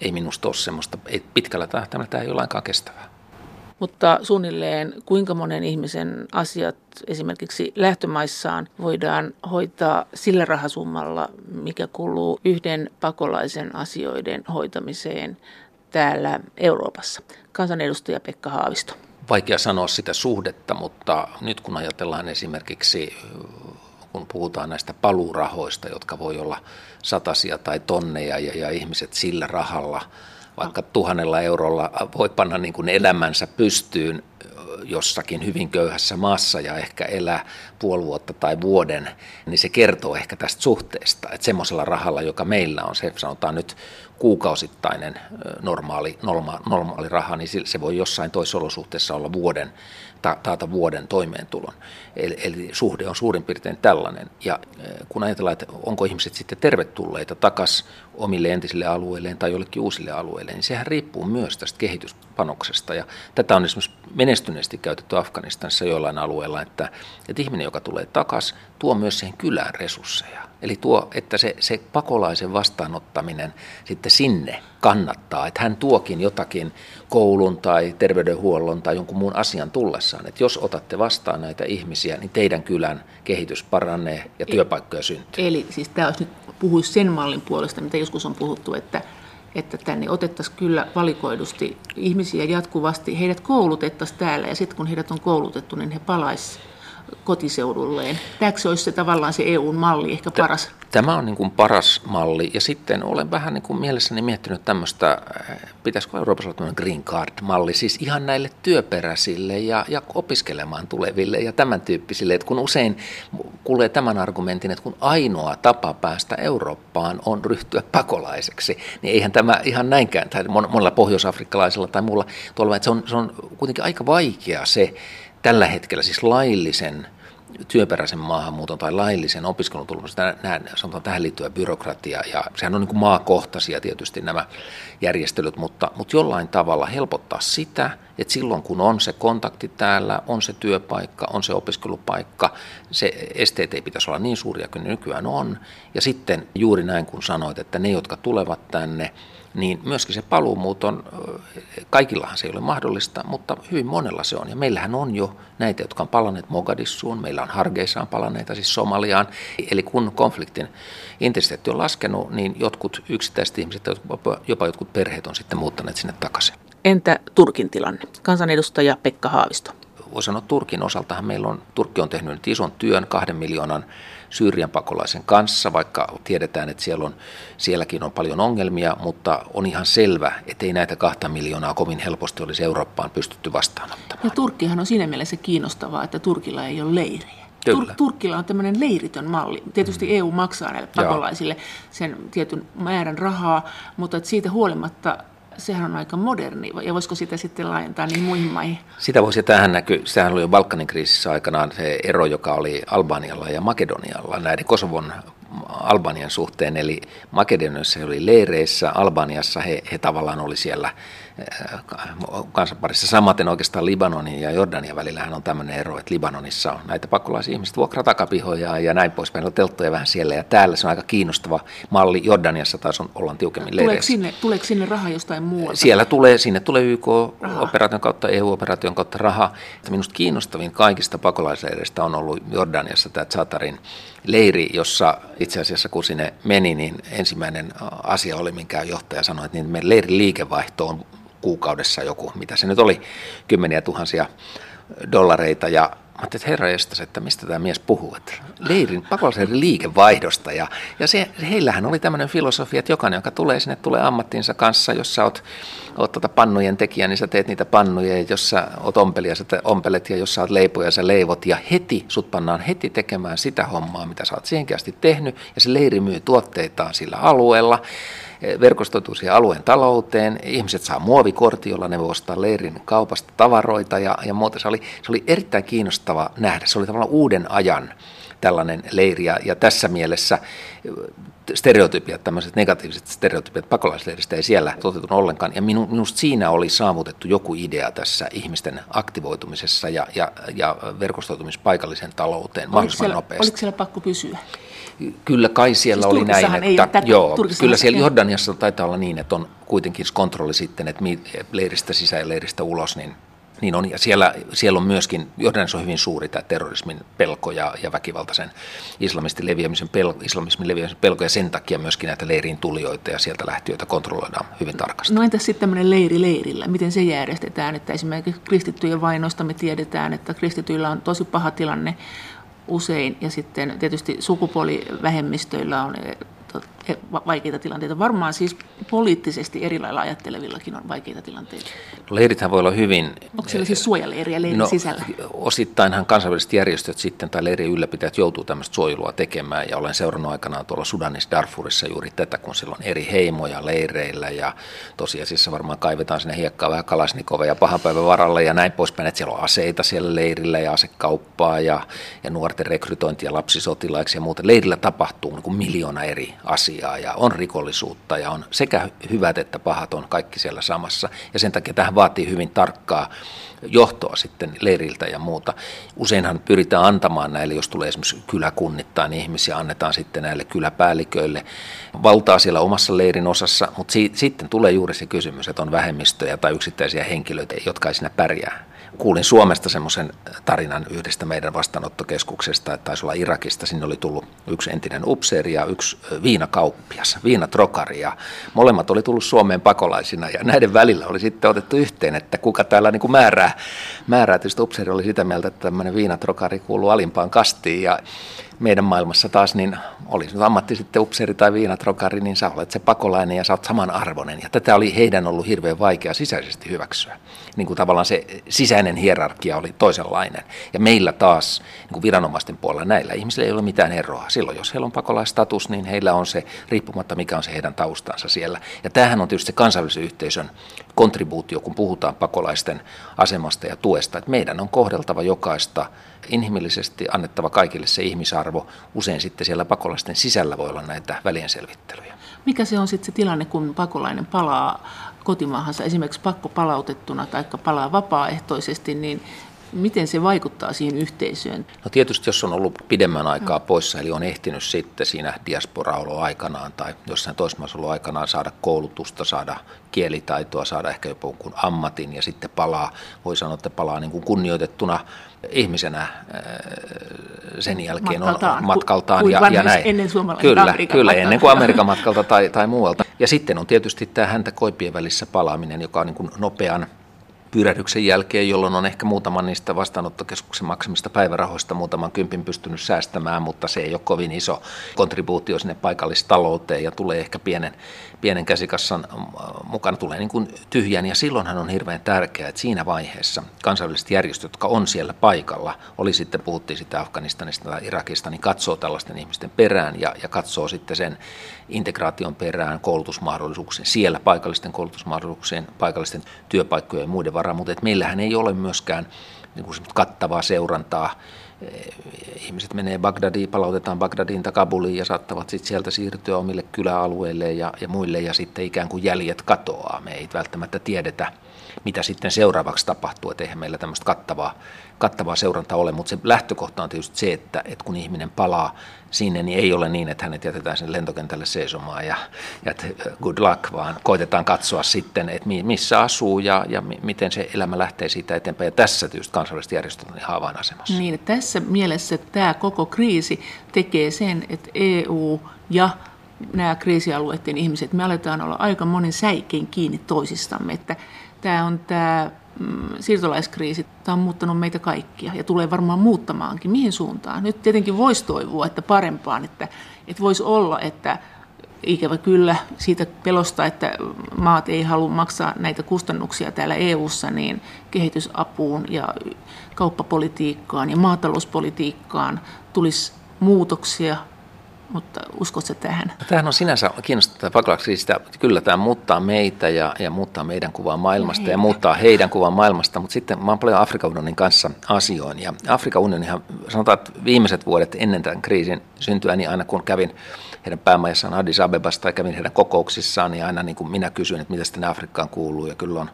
ei minusta ole semmoista, ei pitkällä tähtäimellä tämä ei ole lainkaan kestävää. Mutta suunnilleen kuinka monen ihmisen asiat esimerkiksi lähtömaissaan voidaan hoitaa sillä rahasummalla, mikä kuluu yhden pakolaisen asioiden hoitamiseen täällä Euroopassa. Kansanedustaja Pekka Haavisto vaikea sanoa sitä suhdetta, mutta nyt kun ajatellaan esimerkiksi, kun puhutaan näistä paluurahoista, jotka voi olla satasia tai tonneja ja, ja ihmiset sillä rahalla, vaikka tuhannella eurolla voi panna niin kuin elämänsä pystyyn jossakin hyvin köyhässä maassa ja ehkä elää puoli vuotta tai vuoden, niin se kertoo ehkä tästä suhteesta. Että semmoisella rahalla, joka meillä on, se sanotaan nyt kuukausittainen normaali, norma, normaali raha, niin se voi jossain toisessa olosuhteessa olla vuoden, taata vuoden toimeentulon. Eli, eli suhde on suurin piirtein tällainen. Ja kun ajatellaan, että onko ihmiset sitten tervetulleita takaisin omille entisille alueilleen tai jollekin uusille alueille, niin sehän riippuu myös tästä kehityspanoksesta. Ja tätä on esimerkiksi menestyneesti käytetty Afganistanissa joillain alueilla, että, että ihminen, joka tulee takaisin, tuo myös siihen kylään resursseja. Eli tuo, että se, se pakolaisen vastaanottaminen sitten sinne kannattaa, että hän tuokin jotakin koulun tai terveydenhuollon tai jonkun muun asian tullessaan. Että jos otatte vastaan näitä ihmisiä, niin teidän kylän kehitys paranee ja työpaikkoja syntyy. Eli siis tämä olisi nyt puhuisi sen mallin puolesta, mitä joskus on puhuttu, että että tänne otettaisiin kyllä valikoidusti ihmisiä jatkuvasti, heidät koulutettaisiin täällä ja sitten kun heidät on koulutettu, niin he palaisivat kotiseudulleen. Tämäkö olisi se tavallaan se EUn malli ehkä paras? Tämä on niin kuin paras malli ja sitten olen vähän niin kuin mielessäni miettinyt tämmöistä, äh, pitäisikö Euroopassa olla tämmöinen green card-malli, siis ihan näille työperäisille ja, ja opiskelemaan tuleville ja tämän tyyppisille, että kun usein kuulee tämän argumentin, että kun ainoa tapa päästä Eurooppaan on ryhtyä pakolaiseksi, niin eihän tämä ihan näinkään, tai monella pohjoisafrikkalaisella tai muulla tuolla, että se on, se on kuitenkin aika vaikea se, tällä hetkellä siis laillisen työperäisen maahanmuuton tai laillisen opiskelun tulossa, sanotaan tähän liittyvä byrokratia, ja sehän on niin kuin maakohtaisia tietysti nämä järjestelyt, mutta, mutta jollain tavalla helpottaa sitä, että silloin kun on se kontakti täällä, on se työpaikka, on se opiskelupaikka, se esteet ei pitäisi olla niin suuria kuin nykyään on, ja sitten juuri näin kuin sanoit, että ne, jotka tulevat tänne, niin myöskin se paluumuuton, kaikillahan se ei ole mahdollista, mutta hyvin monella se on. Ja meillähän on jo näitä, jotka on palanneet Mogadissuun, meillä on Hargeissaan palanneita, siis Somaliaan. Eli kun konfliktin intensiteetti on laskenut, niin jotkut yksittäiset ihmiset, jopa jotkut perheet on sitten muuttaneet sinne takaisin. Entä Turkin tilanne? Kansanedustaja Pekka Haavisto. Voisi sanoa Turkin osaltahan meillä on, Turkki on tehnyt nyt ison työn kahden miljoonan Syyrian pakolaisen kanssa, vaikka tiedetään, että siellä on, sielläkin on paljon ongelmia, mutta on ihan selvä, että ei näitä kahta miljoonaa kovin helposti olisi Eurooppaan pystytty vastaanottamaan. Ja Turkkihan on siinä mielessä kiinnostavaa, että Turkilla ei ole leiriä. Kyllä. Turkilla on tämmöinen leiritön malli. Tietysti mm. EU maksaa näille pakolaisille Joo. sen tietyn määrän rahaa, mutta siitä huolimatta sehän on aika moderni, ja voisiko sitä sitten laajentaa niin muihin maihin? Sitä voisi, tähän näkyy, sehän oli jo Balkanin kriisissä aikanaan se ero, joka oli Albanialla ja Makedonialla näiden Kosovon Albanian suhteen, eli Makedoniassa he oli leireissä, Albaniassa he, he tavallaan oli siellä kansanparissa. Samaten oikeastaan Libanonin ja Jordanian välillähän on tämmöinen ero, että Libanonissa on näitä pakolaisia ihmiset vuokra takapihoja ja näin poispäin. On telttoja vähän siellä ja täällä se on aika kiinnostava malli. Jordaniassa taas on, ollaan tiukemmin leireissä. Tuleeko sinne, tuleeko sinne raha jostain muualta? Siellä tulee, sinne tulee YK-operaation kautta, EU-operaation kautta raha. Minusta kiinnostavin kaikista pakolaisleireistä on ollut Jordaniassa tämä Zatarin leiri, jossa itse asiassa kun sinne meni, niin ensimmäinen asia oli, minkä johtaja sanoi, että niin meidän leirin liikevaihto on kuukaudessa joku, mitä se nyt oli, kymmeniä tuhansia dollareita ja Mä ajattelin, että herra jestas, että mistä tämä mies puhuu. Että leirin, pakolaisleirin liikevaihdosta. Ja, ja se, heillähän oli tämmöinen filosofia, että jokainen, joka tulee sinne, tulee ammattinsa kanssa. Jos sä oot, oot tuota pannujen tekijä, niin sä teet niitä pannuja. Ja jos sä oot ompelija, sä ompelet. Ja jos sä oot leipoja, sä leivot. Ja heti, sut pannaan heti tekemään sitä hommaa, mitä sä oot siihenkin asti tehnyt. Ja se leiri myy tuotteitaan sillä alueella verkostoituu siihen alueen talouteen, ihmiset saa muovikortti, jolla ne voi ostaa leirin kaupasta tavaroita ja, ja muuta. Se oli, se oli erittäin kiinnostava nähdä. Se oli tavallaan uuden ajan tällainen leiri ja, ja tässä mielessä stereotypiat, tämmöiset negatiiviset stereotypiat pakolaisleiristä ei siellä toteutunut ollenkaan. Ja minu, minusta siinä oli saavutettu joku idea tässä ihmisten aktivoitumisessa ja, ja, ja verkostoitumispaikallisen talouteen mahdollisimman siellä, nopeasti. Oliko siellä pakko pysyä? Kyllä kai siellä siis oli näin, että tätä, joo, kyllä siellä Jordaniassa taitaa olla niin, että on kuitenkin kontrolli sitten, että leiristä sisään ja leiristä ulos, niin niin on, ja siellä, siellä on myöskin, Jordanissa on hyvin suuri tämä terrorismin pelko ja, ja väkivaltaisen islamistin leviämisen pelko, islamismin leviämisen pelko, ja sen takia myöskin näitä leiriin tulijoita ja sieltä lähtiöitä kontrolloidaan hyvin tarkasti. No entäs sitten tämmöinen leiri leirillä, miten se järjestetään, että esimerkiksi kristittyjen vainosta me tiedetään, että kristityillä on tosi paha tilanne usein, ja sitten tietysti sukupuolivähemmistöillä on vaikeita tilanteita. Varmaan siis poliittisesti eri lailla ajattelevillakin on vaikeita tilanteita. No, leirithän voi olla hyvin... Onko siellä siis suojaleiriä leirin no, sisällä? Osittainhan kansainväliset järjestöt sitten tai leirien ylläpitäjät joutuu tämmöistä suojelua tekemään ja olen seurannut aikanaan tuolla Sudanissa Darfurissa juuri tätä, kun siellä on eri heimoja leireillä ja tosiasiassa varmaan kaivetaan sinne hiekkaa vähän kalasnikoveja ja pahan päivän varalle ja näin poispäin, että siellä on aseita siellä leirillä ja asekauppaa ja, ja nuorten rekrytointia lapsisotilaiksi ja muuta. Leirillä tapahtuu niin kuin miljoona eri asiaa ja on rikollisuutta ja on sekä hyvät että pahat on kaikki siellä samassa. Ja sen takia tähän vaatii hyvin tarkkaa johtoa sitten leiriltä ja muuta. Useinhan pyritään antamaan näille, jos tulee esimerkiksi kyläkunnittain ihmisiä, annetaan sitten näille kyläpäälliköille valtaa siellä omassa leirin osassa, mutta si- sitten tulee juuri se kysymys, että on vähemmistöjä tai yksittäisiä henkilöitä, jotka ei siinä pärjää kuulin Suomesta semmoisen tarinan yhdestä meidän vastaanottokeskuksesta, että taisi olla Irakista. Sinne oli tullut yksi entinen upseeri ja yksi viinakauppias, viinatrokari. Ja molemmat oli tullut Suomeen pakolaisina ja näiden välillä oli sitten otettu yhteen, että kuka täällä niin kuin määrää. Määrää. Tietysti upseeri oli sitä mieltä, että tämmöinen viinatrokari kuuluu alimpaan kastiin ja meidän maailmassa taas, niin oli nyt ammatti sitten upseeri tai viinatrokari, niin sä olet se pakolainen ja sä oot samanarvoinen. Ja tätä oli heidän ollut hirveän vaikea sisäisesti hyväksyä. Niin kuin tavallaan se sisäinen hierarkia oli toisenlainen. Ja meillä taas niin kuin viranomaisten puolella näillä ihmisillä ei ole mitään eroa. Silloin jos heillä on pakolaistatus, niin heillä on se riippumatta mikä on se heidän taustansa siellä. Ja tämähän on tietysti se kansainvälisen yhteisön kontribuutio, kun puhutaan pakolaisten asemasta ja tuesta. Että meidän on kohdeltava jokaista inhimillisesti annettava kaikille se ihmisarvo. Usein sitten siellä pakolaisten sisällä voi olla näitä välienselvittelyjä. Mikä se on sitten se tilanne, kun pakolainen palaa kotimaahansa esimerkiksi pakko palautettuna tai palaa vapaaehtoisesti, niin miten se vaikuttaa siihen yhteisöön? No tietysti jos on ollut pidemmän aikaa poissa, eli on ehtinyt sitten siinä diaspora aikanaan tai jossain toisessa ollut aikanaan saada koulutusta, saada kielitaitoa, saada ehkä jopa jonkun ammatin ja sitten palaa, voi sanoa, että palaa niin kuin kunnioitettuna ihmisenä äh, sen jälkeen matkaltaan, on matkaltaan kuin, ja, ja näin. Ennen kyllä, Amerikan kyllä ennen kuin Amerikan matkalta tai, tai muualta. Ja sitten on tietysti tämä häntä koipien välissä palaaminen, joka on niin kuin nopean pyrähdyksen jälkeen, jolloin on ehkä muutaman niistä vastaanottokeskuksen maksamista päivärahoista muutaman kympin pystynyt säästämään, mutta se ei ole kovin iso kontribuutio sinne paikallistalouteen ja tulee ehkä pienen, pienen käsikassan mukana, tulee niin kuin tyhjän ja silloinhan on hirveän tärkeää, että siinä vaiheessa kansainväliset järjestöt, jotka on siellä paikalla, oli sitten, puhuttiin sitten Afganistanista tai Irakista, niin katsoo tällaisten ihmisten perään ja, ja katsoo sitten sen integraation perään, koulutusmahdollisuuksien, siellä paikallisten koulutusmahdollisuuksien, paikallisten työpaikkojen ja muiden varaan, mutta että meillähän ei ole myöskään niin kuin kattavaa seurantaa. Ihmiset menee Bagdadiin, palautetaan Bagdadiin tai Kabuliin ja saattavat sitten sieltä siirtyä omille kyläalueille ja, ja muille ja sitten ikään kuin jäljet katoaa. Me ei välttämättä tiedetä, mitä sitten seuraavaksi tapahtuu, että eihän meillä tämmöistä kattavaa, kattavaa seurantaa ole, mutta se lähtökohta on tietysti se, että, että kun ihminen palaa sinne, niin ei ole niin, että hänet jätetään sen lentokentälle seisomaan ja, ja good luck, vaan koitetaan katsoa sitten, että missä asuu ja, ja miten se elämä lähtee siitä eteenpäin. Ja tässä tietysti kansainväliset järjestöt on ihan avainasemassa. Niin, tässä mielessä tämä koko kriisi tekee sen, että EU ja nämä kriisialueiden ihmiset, me aletaan olla aika monen säikein kiinni toisistamme, että tämä on tämä mm, siirtolaiskriisi, tämä on muuttanut meitä kaikkia ja tulee varmaan muuttamaankin. Mihin suuntaan? Nyt tietenkin voisi toivoa, että parempaan, että, että voisi olla, että ikävä kyllä siitä pelosta, että maat ei halua maksaa näitä kustannuksia täällä EU:ssa, niin kehitysapuun ja kauppapolitiikkaan ja maatalouspolitiikkaan tulisi muutoksia mutta uskotko tähän? Tämähän on sinänsä kiinnostavaa pakolaiskriisistä. Kyllä tämä muuttaa meitä ja, ja muuttaa meidän kuvaa maailmasta ja, ja muuttaa heidän kuvaa maailmasta, mutta sitten mä oon paljon Afrikan unionin kanssa asioin. Ja Afrikan unionihan, sanotaan, että viimeiset vuodet ennen tämän kriisin syntyä, niin aina kun kävin heidän päämajassaan Addis Abebassa tai kävin heidän kokouksissaan, niin aina niin kuin minä kysyin, että mitä sitten Afrikkaan kuuluu. Ja kyllä on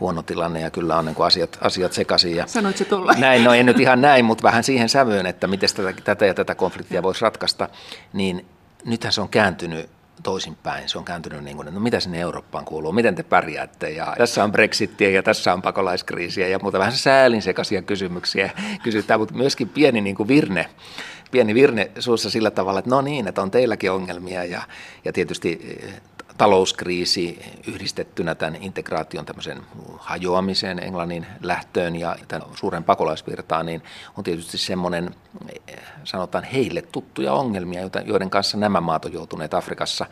huono tilanne ja kyllä on niin kuin asiat, asiat sekaisin. Ja Sanoit se tuolla? Näin, no en nyt ihan näin, mutta vähän siihen sävyyn, että miten tätä, tätä ja tätä konfliktia voisi ratkaista, niin nythän se on kääntynyt toisinpäin. Se on kääntynyt niin kuin, että no mitä sinne Eurooppaan kuuluu, miten te pärjäätte ja tässä on Brexittiä ja tässä on pakolaiskriisiä ja muuta vähän säälin sekaisia kysymyksiä kysytään, mutta myöskin pieni niin kuin virne, pieni virne suussa sillä tavalla, että no niin, että on teilläkin ongelmia ja, ja tietysti talouskriisi yhdistettynä tämän integraation tämmöisen hajoamiseen, Englannin lähtöön ja tämän suuren pakolaisvirtaan, niin on tietysti semmoinen, sanotaan heille tuttuja ongelmia, joiden kanssa nämä maat on joutuneet Afrikassa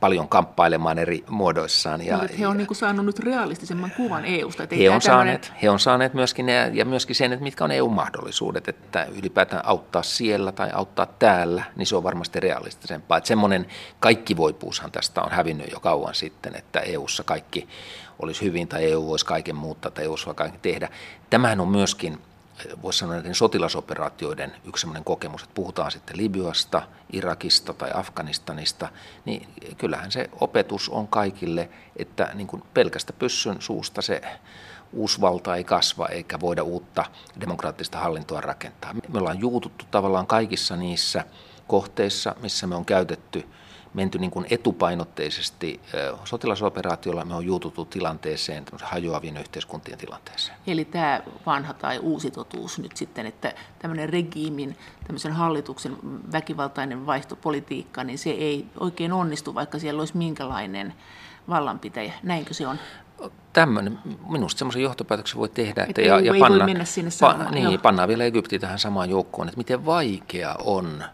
paljon kamppailemaan eri muodoissaan. Ja, no, he on niin saanut nyt realistisemman kuvan EUsta. Että he, on saaneet, tämmöinen... he on saaneet myöskin ne, ja myöskin sen, että mitkä on EU-mahdollisuudet, että ylipäätään auttaa siellä tai auttaa täällä, niin se on varmasti realistisempaa. Että semmoinen kaikkivoipuushan tästä on hävinnyt jo kauan sitten, että EUssa kaikki olisi hyvin tai EU voisi kaiken muuttaa tai EU voisi kaiken tehdä. Tämähän on myöskin voisi sanoa näiden sotilasoperaatioiden yksi sellainen kokemus, että puhutaan sitten Libyasta, Irakista tai Afganistanista, niin kyllähän se opetus on kaikille, että niin kuin pelkästä pyssyn suusta se uusi valta ei kasva eikä voida uutta demokraattista hallintoa rakentaa. Me ollaan juututtu tavallaan kaikissa niissä kohteissa, missä me on käytetty menty niin kuin etupainotteisesti sotilasoperaatiolla, me on juututtu tilanteeseen, hajoavien yhteiskuntien tilanteeseen. Eli tämä vanha tai uusi totuus nyt sitten, että tämmöinen regiimin, tämmöisen hallituksen väkivaltainen vaihtopolitiikka, niin se ei oikein onnistu, vaikka siellä olisi minkälainen vallanpitäjä. Näinkö se on? tämmöinen, minusta semmoisen johtopäätöksen voi tehdä, että, että ja, ja panna, mennä sinne pa, niin, pannaan vielä Egypti tähän samaan joukkoon, että miten vaikea on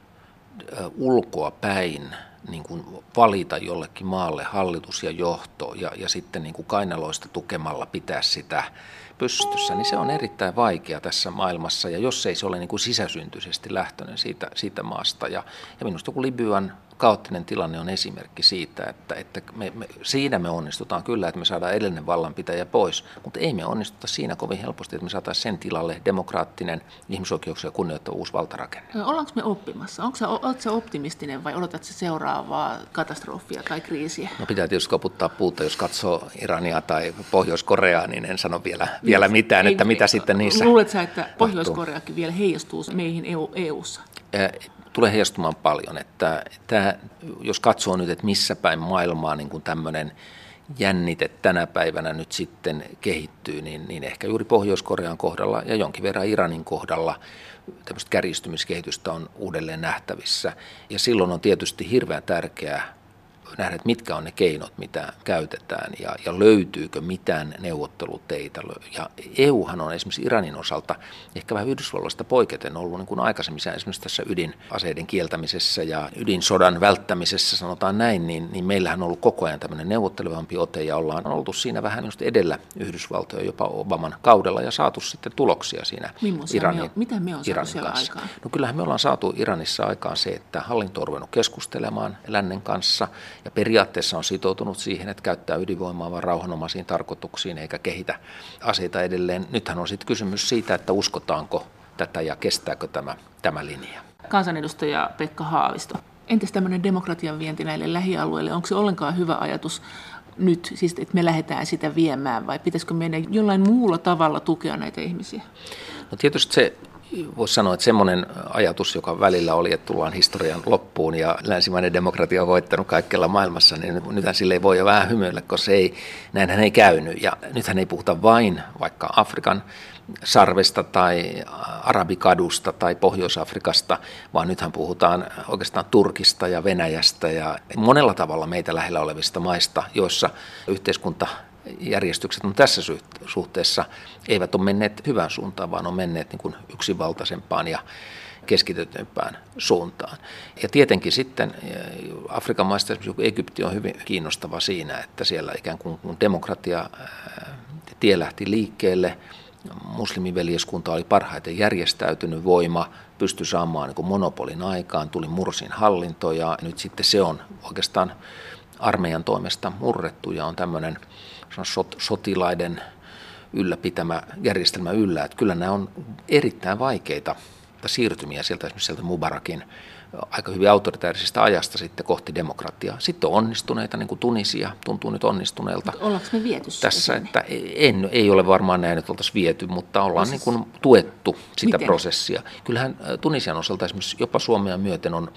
ulkoa päin niin kuin valita jollekin maalle hallitus ja johto ja, ja sitten niin kuin kainaloista tukemalla pitää sitä pystyssä, niin se on erittäin vaikea tässä maailmassa. Ja jos ei se ole niin kuin sisäsyntyisesti lähtöinen siitä, siitä maasta. Ja, ja minusta kun Libyan kaoottinen tilanne on esimerkki siitä, että, että me, me, siinä me onnistutaan kyllä, että me saadaan edellinen vallanpitäjä pois, mutta ei me onnistuta siinä kovin helposti, että me saataisiin sen tilalle demokraattinen ihmisoikeuksia kunnioittava uusi valtarakenne. No, ollaanko me oppimassa? Onko sä, oletko optimistinen vai odotat se seuraavaa katastrofia tai kriisiä? No pitää tietysti koputtaa puuta, jos katsoo Irania tai Pohjois-Koreaa, niin en sano vielä, vielä mitään, ei, että mitä sitten niissä Luuletko sä, että Pohjois-Koreakin vielä heijastuu meihin EU, EU-ssa? Tulee heijastumaan paljon. Että tämä, jos katsoo nyt, että missä päin maailmaa niin kuin tämmöinen jännite tänä päivänä nyt sitten kehittyy, niin, niin ehkä juuri Pohjois-Korean kohdalla ja jonkin verran Iranin kohdalla tämmöistä kärjistymiskehitystä on uudelleen nähtävissä. Ja silloin on tietysti hirveän tärkeää nähdä, että mitkä on ne keinot, mitä käytetään ja, ja löytyykö mitään neuvotteluteitä. Ja EUhan on esimerkiksi Iranin osalta ehkä vähän Yhdysvalloista poiketen ollut niin kuin aikaisemmin esimerkiksi tässä ydinaseiden kieltämisessä ja ydinsodan välttämisessä, sanotaan näin, niin, niin meillähän on ollut koko ajan tämmöinen neuvottelevampi ote ja ollaan oltu siinä vähän just edellä Yhdysvaltoja jopa Obaman kaudella ja saatu sitten tuloksia siinä Iranin, me mitä me on Iranin kanssa. aikaan? No kyllähän me ollaan saatu Iranissa aikaan se, että hallinto on ruvennut keskustelemaan lännen kanssa ja periaatteessa on sitoutunut siihen, että käyttää ydinvoimaa vain rauhanomaisiin tarkoituksiin eikä kehitä aseita edelleen. Nythän on sitten kysymys siitä, että uskotaanko tätä ja kestääkö tämä, tämä linja. Kansanedustaja Pekka Haavisto. Entäs tämmöinen demokratian vienti näille lähialueille, onko se ollenkaan hyvä ajatus nyt, siis että me lähdetään sitä viemään vai pitäisikö meidän jollain muulla tavalla tukea näitä ihmisiä? No tietysti se voisi sanoa, että semmoinen ajatus, joka välillä oli, että tullaan historian loppuun ja länsimainen demokratia on voittanut kaikkialla maailmassa, niin nythän sille ei voi jo vähän hymyillä, koska se ei, näinhän ei käynyt. Ja nythän ei puhuta vain vaikka Afrikan sarvesta tai Arabikadusta tai Pohjois-Afrikasta, vaan nythän puhutaan oikeastaan Turkista ja Venäjästä ja monella tavalla meitä lähellä olevista maista, joissa yhteiskunta järjestykset on tässä suhteessa eivät ole menneet hyvään suuntaan, vaan on menneet niin kuin yksinvaltaisempaan ja keskitytympään suuntaan. Ja tietenkin sitten eh, Afrikan maista esimerkiksi Egypti on hyvin kiinnostava siinä, että siellä ikään kuin kun demokratia eh, tie lähti liikkeelle, muslimiveljeskunta oli parhaiten järjestäytynyt voima, pystyi saamaan niin monopolin aikaan, tuli Mursin hallinto ja nyt sitten se on oikeastaan armeijan toimesta murrettu ja on tämmöinen sot, sotilaiden ylläpitämä järjestelmä yllä. Että kyllä nämä on erittäin vaikeita siirtymiä sieltä esimerkiksi sieltä Mubarakin aika hyvin autoritaarisesta ajasta sitten kohti demokratiaa. Sitten on onnistuneita, niin kuin Tunisia tuntuu nyt onnistuneelta. Ollaanko me viety Tässä, että en, ei ole varmaan näin, että oltaisiin viety, mutta ollaan siis, niin kuin tuettu sitä miten? prosessia. Kyllähän Tunisian osalta esimerkiksi jopa Suomea myöten on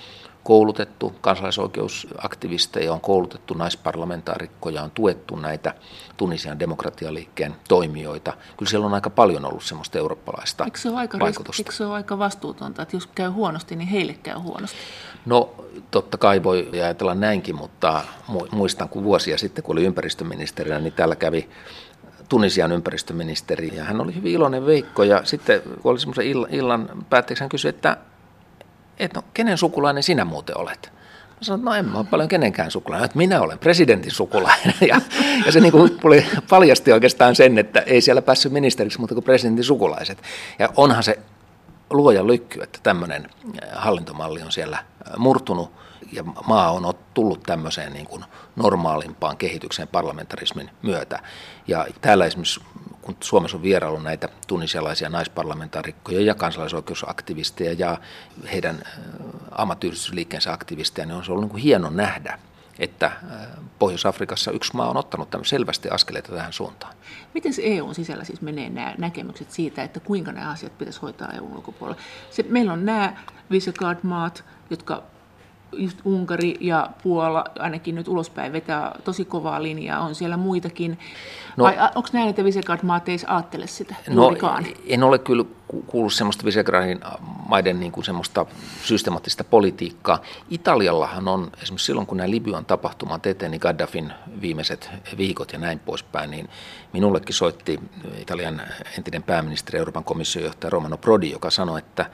koulutettu kansalaisoikeusaktivisteja, on koulutettu naisparlamentaarikkoja, on tuettu näitä Tunisian demokratialiikkeen toimijoita. Kyllä siellä on aika paljon ollut semmoista eurooppalaista eikö se ole aika vaikutusta. Eikö se ole aika vastuutonta, että jos käy huonosti, niin heille käy huonosti? No totta kai voi ajatella näinkin, mutta muistan kun vuosia sitten, kun oli ympäristöministerinä, niin täällä kävi Tunisian ympäristöministeri ja hän oli hyvin iloinen Veikko ja sitten kun oli semmoisen illan päätteeksi hän kysyi, että että no, kenen sukulainen sinä muuten olet? Mä sanoin, että no en mä ole paljon kenenkään sukulainen, että minä olen presidentin sukulainen. Ja, ja se niin kuin paljasti oikeastaan sen, että ei siellä päässyt ministeriksi, mutta kuin presidentin sukulaiset. Ja onhan se luoja lykky, että tämmöinen hallintomalli on siellä murtunut ja maa on tullut tämmöiseen niin kuin normaalimpaan kehitykseen parlamentarismin myötä. Ja täällä esimerkiksi kun Suomessa on vierailu näitä tunisialaisia naisparlamentaarikkoja ja kansalaisoikeusaktivisteja ja heidän ammattiyhdistysliikkeensä aktivisteja, niin on se ollut niin kuin hieno nähdä, että Pohjois-Afrikassa yksi maa on ottanut selvästi askeleita tähän suuntaan. Miten se EUn sisällä siis menee nämä näkemykset siitä, että kuinka nämä asiat pitäisi hoitaa EUn ulkopuolella? Se, meillä on nämä Visegrad-maat, jotka just Unkari ja Puola ainakin nyt ulospäin vetää tosi kovaa linjaa, on siellä muitakin. No, Vai onko näin, että Visegrad-maat ei ajattele sitä no, juurikaan? En ole kyllä kuullut semmoista Visegradin maiden niin kuin semmoista systemaattista politiikkaa. Italiallahan on esimerkiksi silloin, kun nämä Libyan tapahtumat eteni, niin Gaddafin viimeiset viikot ja näin poispäin, niin minullekin soitti Italian entinen pääministeri, Euroopan komission johtaja Romano Prodi, joka sanoi, että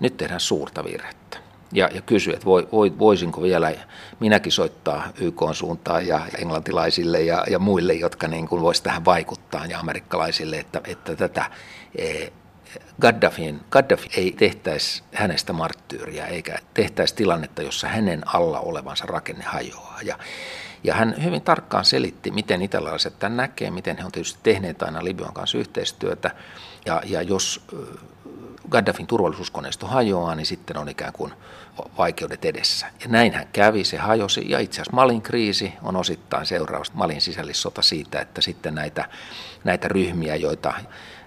nyt tehdään suurta virhettä ja, ja kysyi, että voi, voi, voisinko vielä minäkin soittaa YK suuntaan ja englantilaisille ja, ja muille, jotka niin kuin voisi tähän vaikuttaa ja amerikkalaisille, että, että tätä e, Gaddafin, Gaddafi ei tehtäisi hänestä marttyyriä eikä tehtäisi tilannetta, jossa hänen alla olevansa rakenne hajoaa. Ja, ja hän hyvin tarkkaan selitti, miten italialaiset tämän näkee, miten he on tietysti tehneet aina Libyan kanssa yhteistyötä. Ja, ja jos Gaddafin turvallisuuskoneisto hajoaa, niin sitten on ikään kuin vaikeudet edessä. Ja näinhän kävi, se hajosi. Ja itse asiassa Malin kriisi on osittain seurausta Malin sisällissota siitä, että sitten näitä, näitä ryhmiä, joita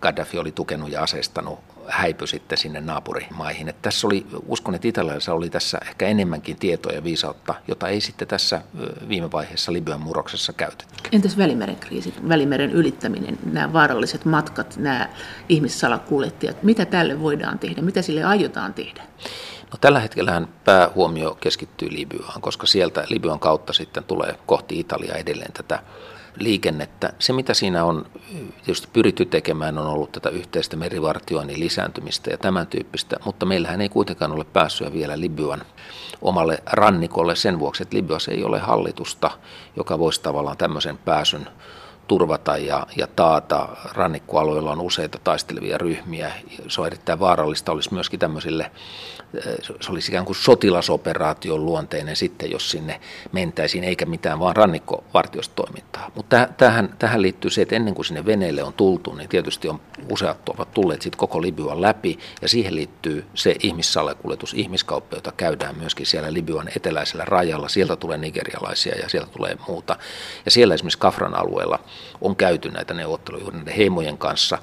Gaddafi oli tukenut ja aseistanut, häipy sitten sinne naapurimaihin. Että tässä oli, uskon, että italialaisilla oli tässä ehkä enemmänkin tietoa ja viisautta, jota ei sitten tässä viime vaiheessa Libyan murroksessa käytetty. Entäs Välimeren kriisi, Välimeren ylittäminen, nämä vaaralliset matkat, nämä ihmissalakuljettajat, mitä tälle voidaan tehdä, mitä sille aiotaan tehdä? No, tällä hetkellä päähuomio keskittyy Libyaan, koska sieltä Libyan kautta sitten tulee kohti Italiaa edelleen tätä liikennettä. Se, mitä siinä on tietysti pyritty tekemään, on ollut tätä yhteistä merivartioinnin lisääntymistä ja tämän tyyppistä, mutta meillähän ei kuitenkaan ole päässyt vielä Libyan omalle rannikolle sen vuoksi, että Libyassa ei ole hallitusta, joka voisi tavallaan tämmöisen pääsyn turvata ja, ja taata. Rannikkoalueilla on useita taistelevia ryhmiä. Se on erittäin vaarallista, olisi myöskin tämmöisille se olisi ikään kuin sotilasoperaation luonteinen sitten, jos sinne mentäisiin, eikä mitään vaan rannikkovartiostoimintaa. Mutta tähän, tähän liittyy se, että ennen kuin sinne veneelle on tultu, niin tietysti on useat ovat tulleet sitten koko Libyan läpi, ja siihen liittyy se ihmissalakuljetus, ihmiskauppa, jota käydään myöskin siellä Libyan eteläisellä rajalla. Sieltä tulee nigerialaisia ja sieltä tulee muuta. Ja siellä esimerkiksi Kafran alueella on käyty näitä neuvotteluja näiden heimojen kanssa.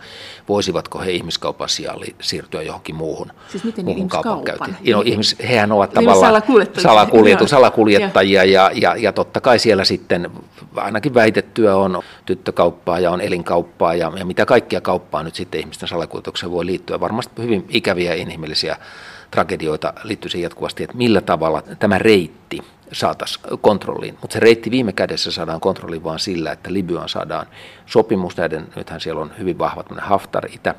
Voisivatko he ihmiskaupan sijaan siirtyä johonkin muuhun, siis miten muuhun kaupankäyntiin? No, ihmis, hehän ovat tavallaan salakuljetus, salakuljettajia ja, ja, ja totta kai siellä sitten ainakin väitettyä on tyttökauppaa ja on elinkauppaa ja, ja mitä kaikkia kauppaa nyt sitten ihmisten salakuljetukseen voi liittyä. Varmasti hyvin ikäviä inhimillisiä tragedioita liittyy siihen jatkuvasti, että millä tavalla tämä reitti saataisiin kontrolliin. Mutta se reitti viime kädessä saadaan kontrolliin vain sillä, että Libyan saadaan sopimus näiden, nythän siellä on hyvin vahva Haftar itä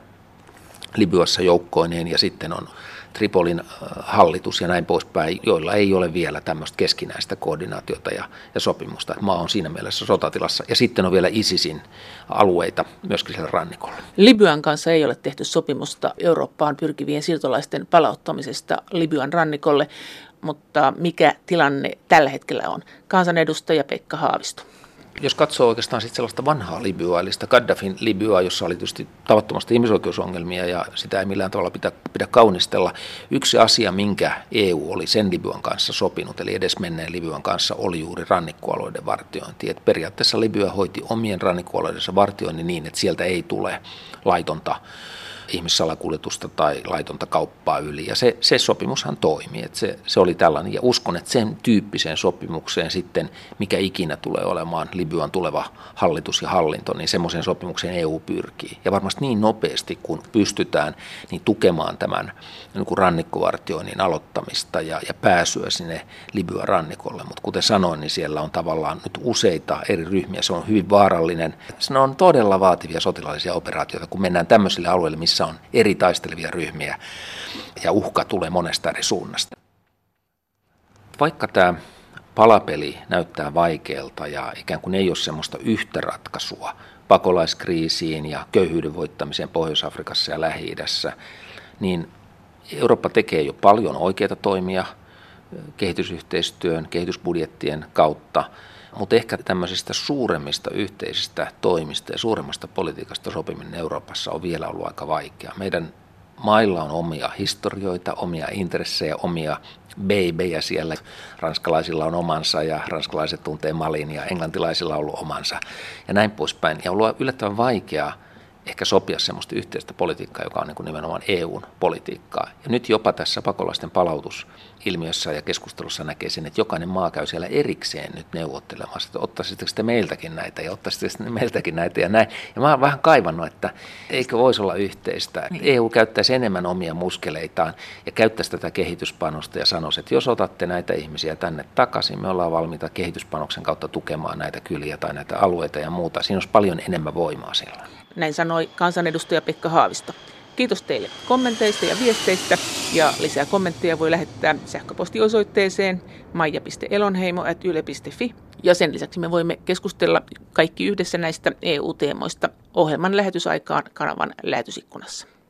Libyassa joukkoineen ja sitten on Tripolin äh, hallitus ja näin poispäin, joilla ei ole vielä tämmöistä keskinäistä koordinaatiota ja, ja sopimusta. Maa on siinä mielessä sotatilassa. Ja sitten on vielä ISISin alueita myöskin siellä rannikolla. Libyan kanssa ei ole tehty sopimusta Eurooppaan pyrkivien siirtolaisten palauttamisesta Libyan rannikolle, mutta mikä tilanne tällä hetkellä on? Kansanedustaja Pekka Haavisto jos katsoo oikeastaan sit sellaista vanhaa Libyaa, eli sitä Gaddafin Libyaa, jossa oli tietysti tavattomasti ihmisoikeusongelmia ja sitä ei millään tavalla pidä, pidä kaunistella. Yksi asia, minkä EU oli sen Libyan kanssa sopinut, eli edes menneen Libyan kanssa, oli juuri rannikkoalueiden vartiointi. Et periaatteessa Libya hoiti omien rannikkoalueidensa vartioinnin niin, että sieltä ei tule laitonta ihmissalakuljetusta tai laitonta kauppaa yli. Ja se, se sopimushan toimi, että se, se oli tällainen. Ja uskon, että sen tyyppiseen sopimukseen sitten, mikä ikinä tulee olemaan Libyan tuleva hallitus ja hallinto, niin semmoiseen sopimukseen EU pyrkii. Ja varmasti niin nopeasti, kun pystytään, niin tukemaan tämän niin kuin rannikkovartioinnin aloittamista ja, ja pääsyä sinne Libyan rannikolle. Mutta kuten sanoin, niin siellä on tavallaan nyt useita eri ryhmiä. Se on hyvin vaarallinen. Se on todella vaativia sotilaallisia operaatioita, kun mennään tämmöisille alueille, missä missä on eri taistelevia ryhmiä ja uhka tulee monesta eri suunnasta. Vaikka tämä palapeli näyttää vaikealta ja ikään kuin ei ole semmoista yhtä ratkaisua pakolaiskriisiin ja köyhyyden voittamiseen Pohjois-Afrikassa ja Lähi-idässä, niin Eurooppa tekee jo paljon oikeita toimia kehitysyhteistyön, kehitysbudjettien kautta – mutta ehkä tämmöisistä suuremmista yhteisistä toimista ja suuremmasta politiikasta sopiminen Euroopassa on vielä ollut aika vaikea. Meidän mailla on omia historioita, omia intressejä, omia beibejä siellä. Ranskalaisilla on omansa ja ranskalaiset tuntee Malin ja englantilaisilla on ollut omansa ja näin poispäin. Ja on ollut yllättävän vaikeaa ehkä sopia semmoista yhteistä politiikkaa, joka on niin kuin nimenomaan EUn politiikkaa. Ja nyt jopa tässä pakolaisten palautusilmiössä ja keskustelussa näkee sen, että jokainen maa käy siellä erikseen nyt neuvottelemassa, että ottaisitteko te meiltäkin näitä ja ottaisitteko te meiltäkin näitä ja näin. Ja mä oon vähän kaivannut, että eikö voisi olla yhteistä. Niin. EU käyttäisi enemmän omia muskeleitaan ja käyttäisi tätä kehityspanosta ja sanoisi, että jos otatte näitä ihmisiä tänne takaisin, me ollaan valmiita kehityspanoksen kautta tukemaan näitä kyliä tai näitä alueita ja muuta. Siinä olisi paljon enemmän voimaa silloin. Näin sanoi kansanedustaja Pekka Haavisto. Kiitos teille kommenteista ja viesteistä ja lisää kommentteja voi lähettää sähköpostiosoitteeseen maija.elonheimo.yle.fi ja sen lisäksi me voimme keskustella kaikki yhdessä näistä EU-teemoista ohjelman lähetysaikaan kanavan lähetysikkunassa.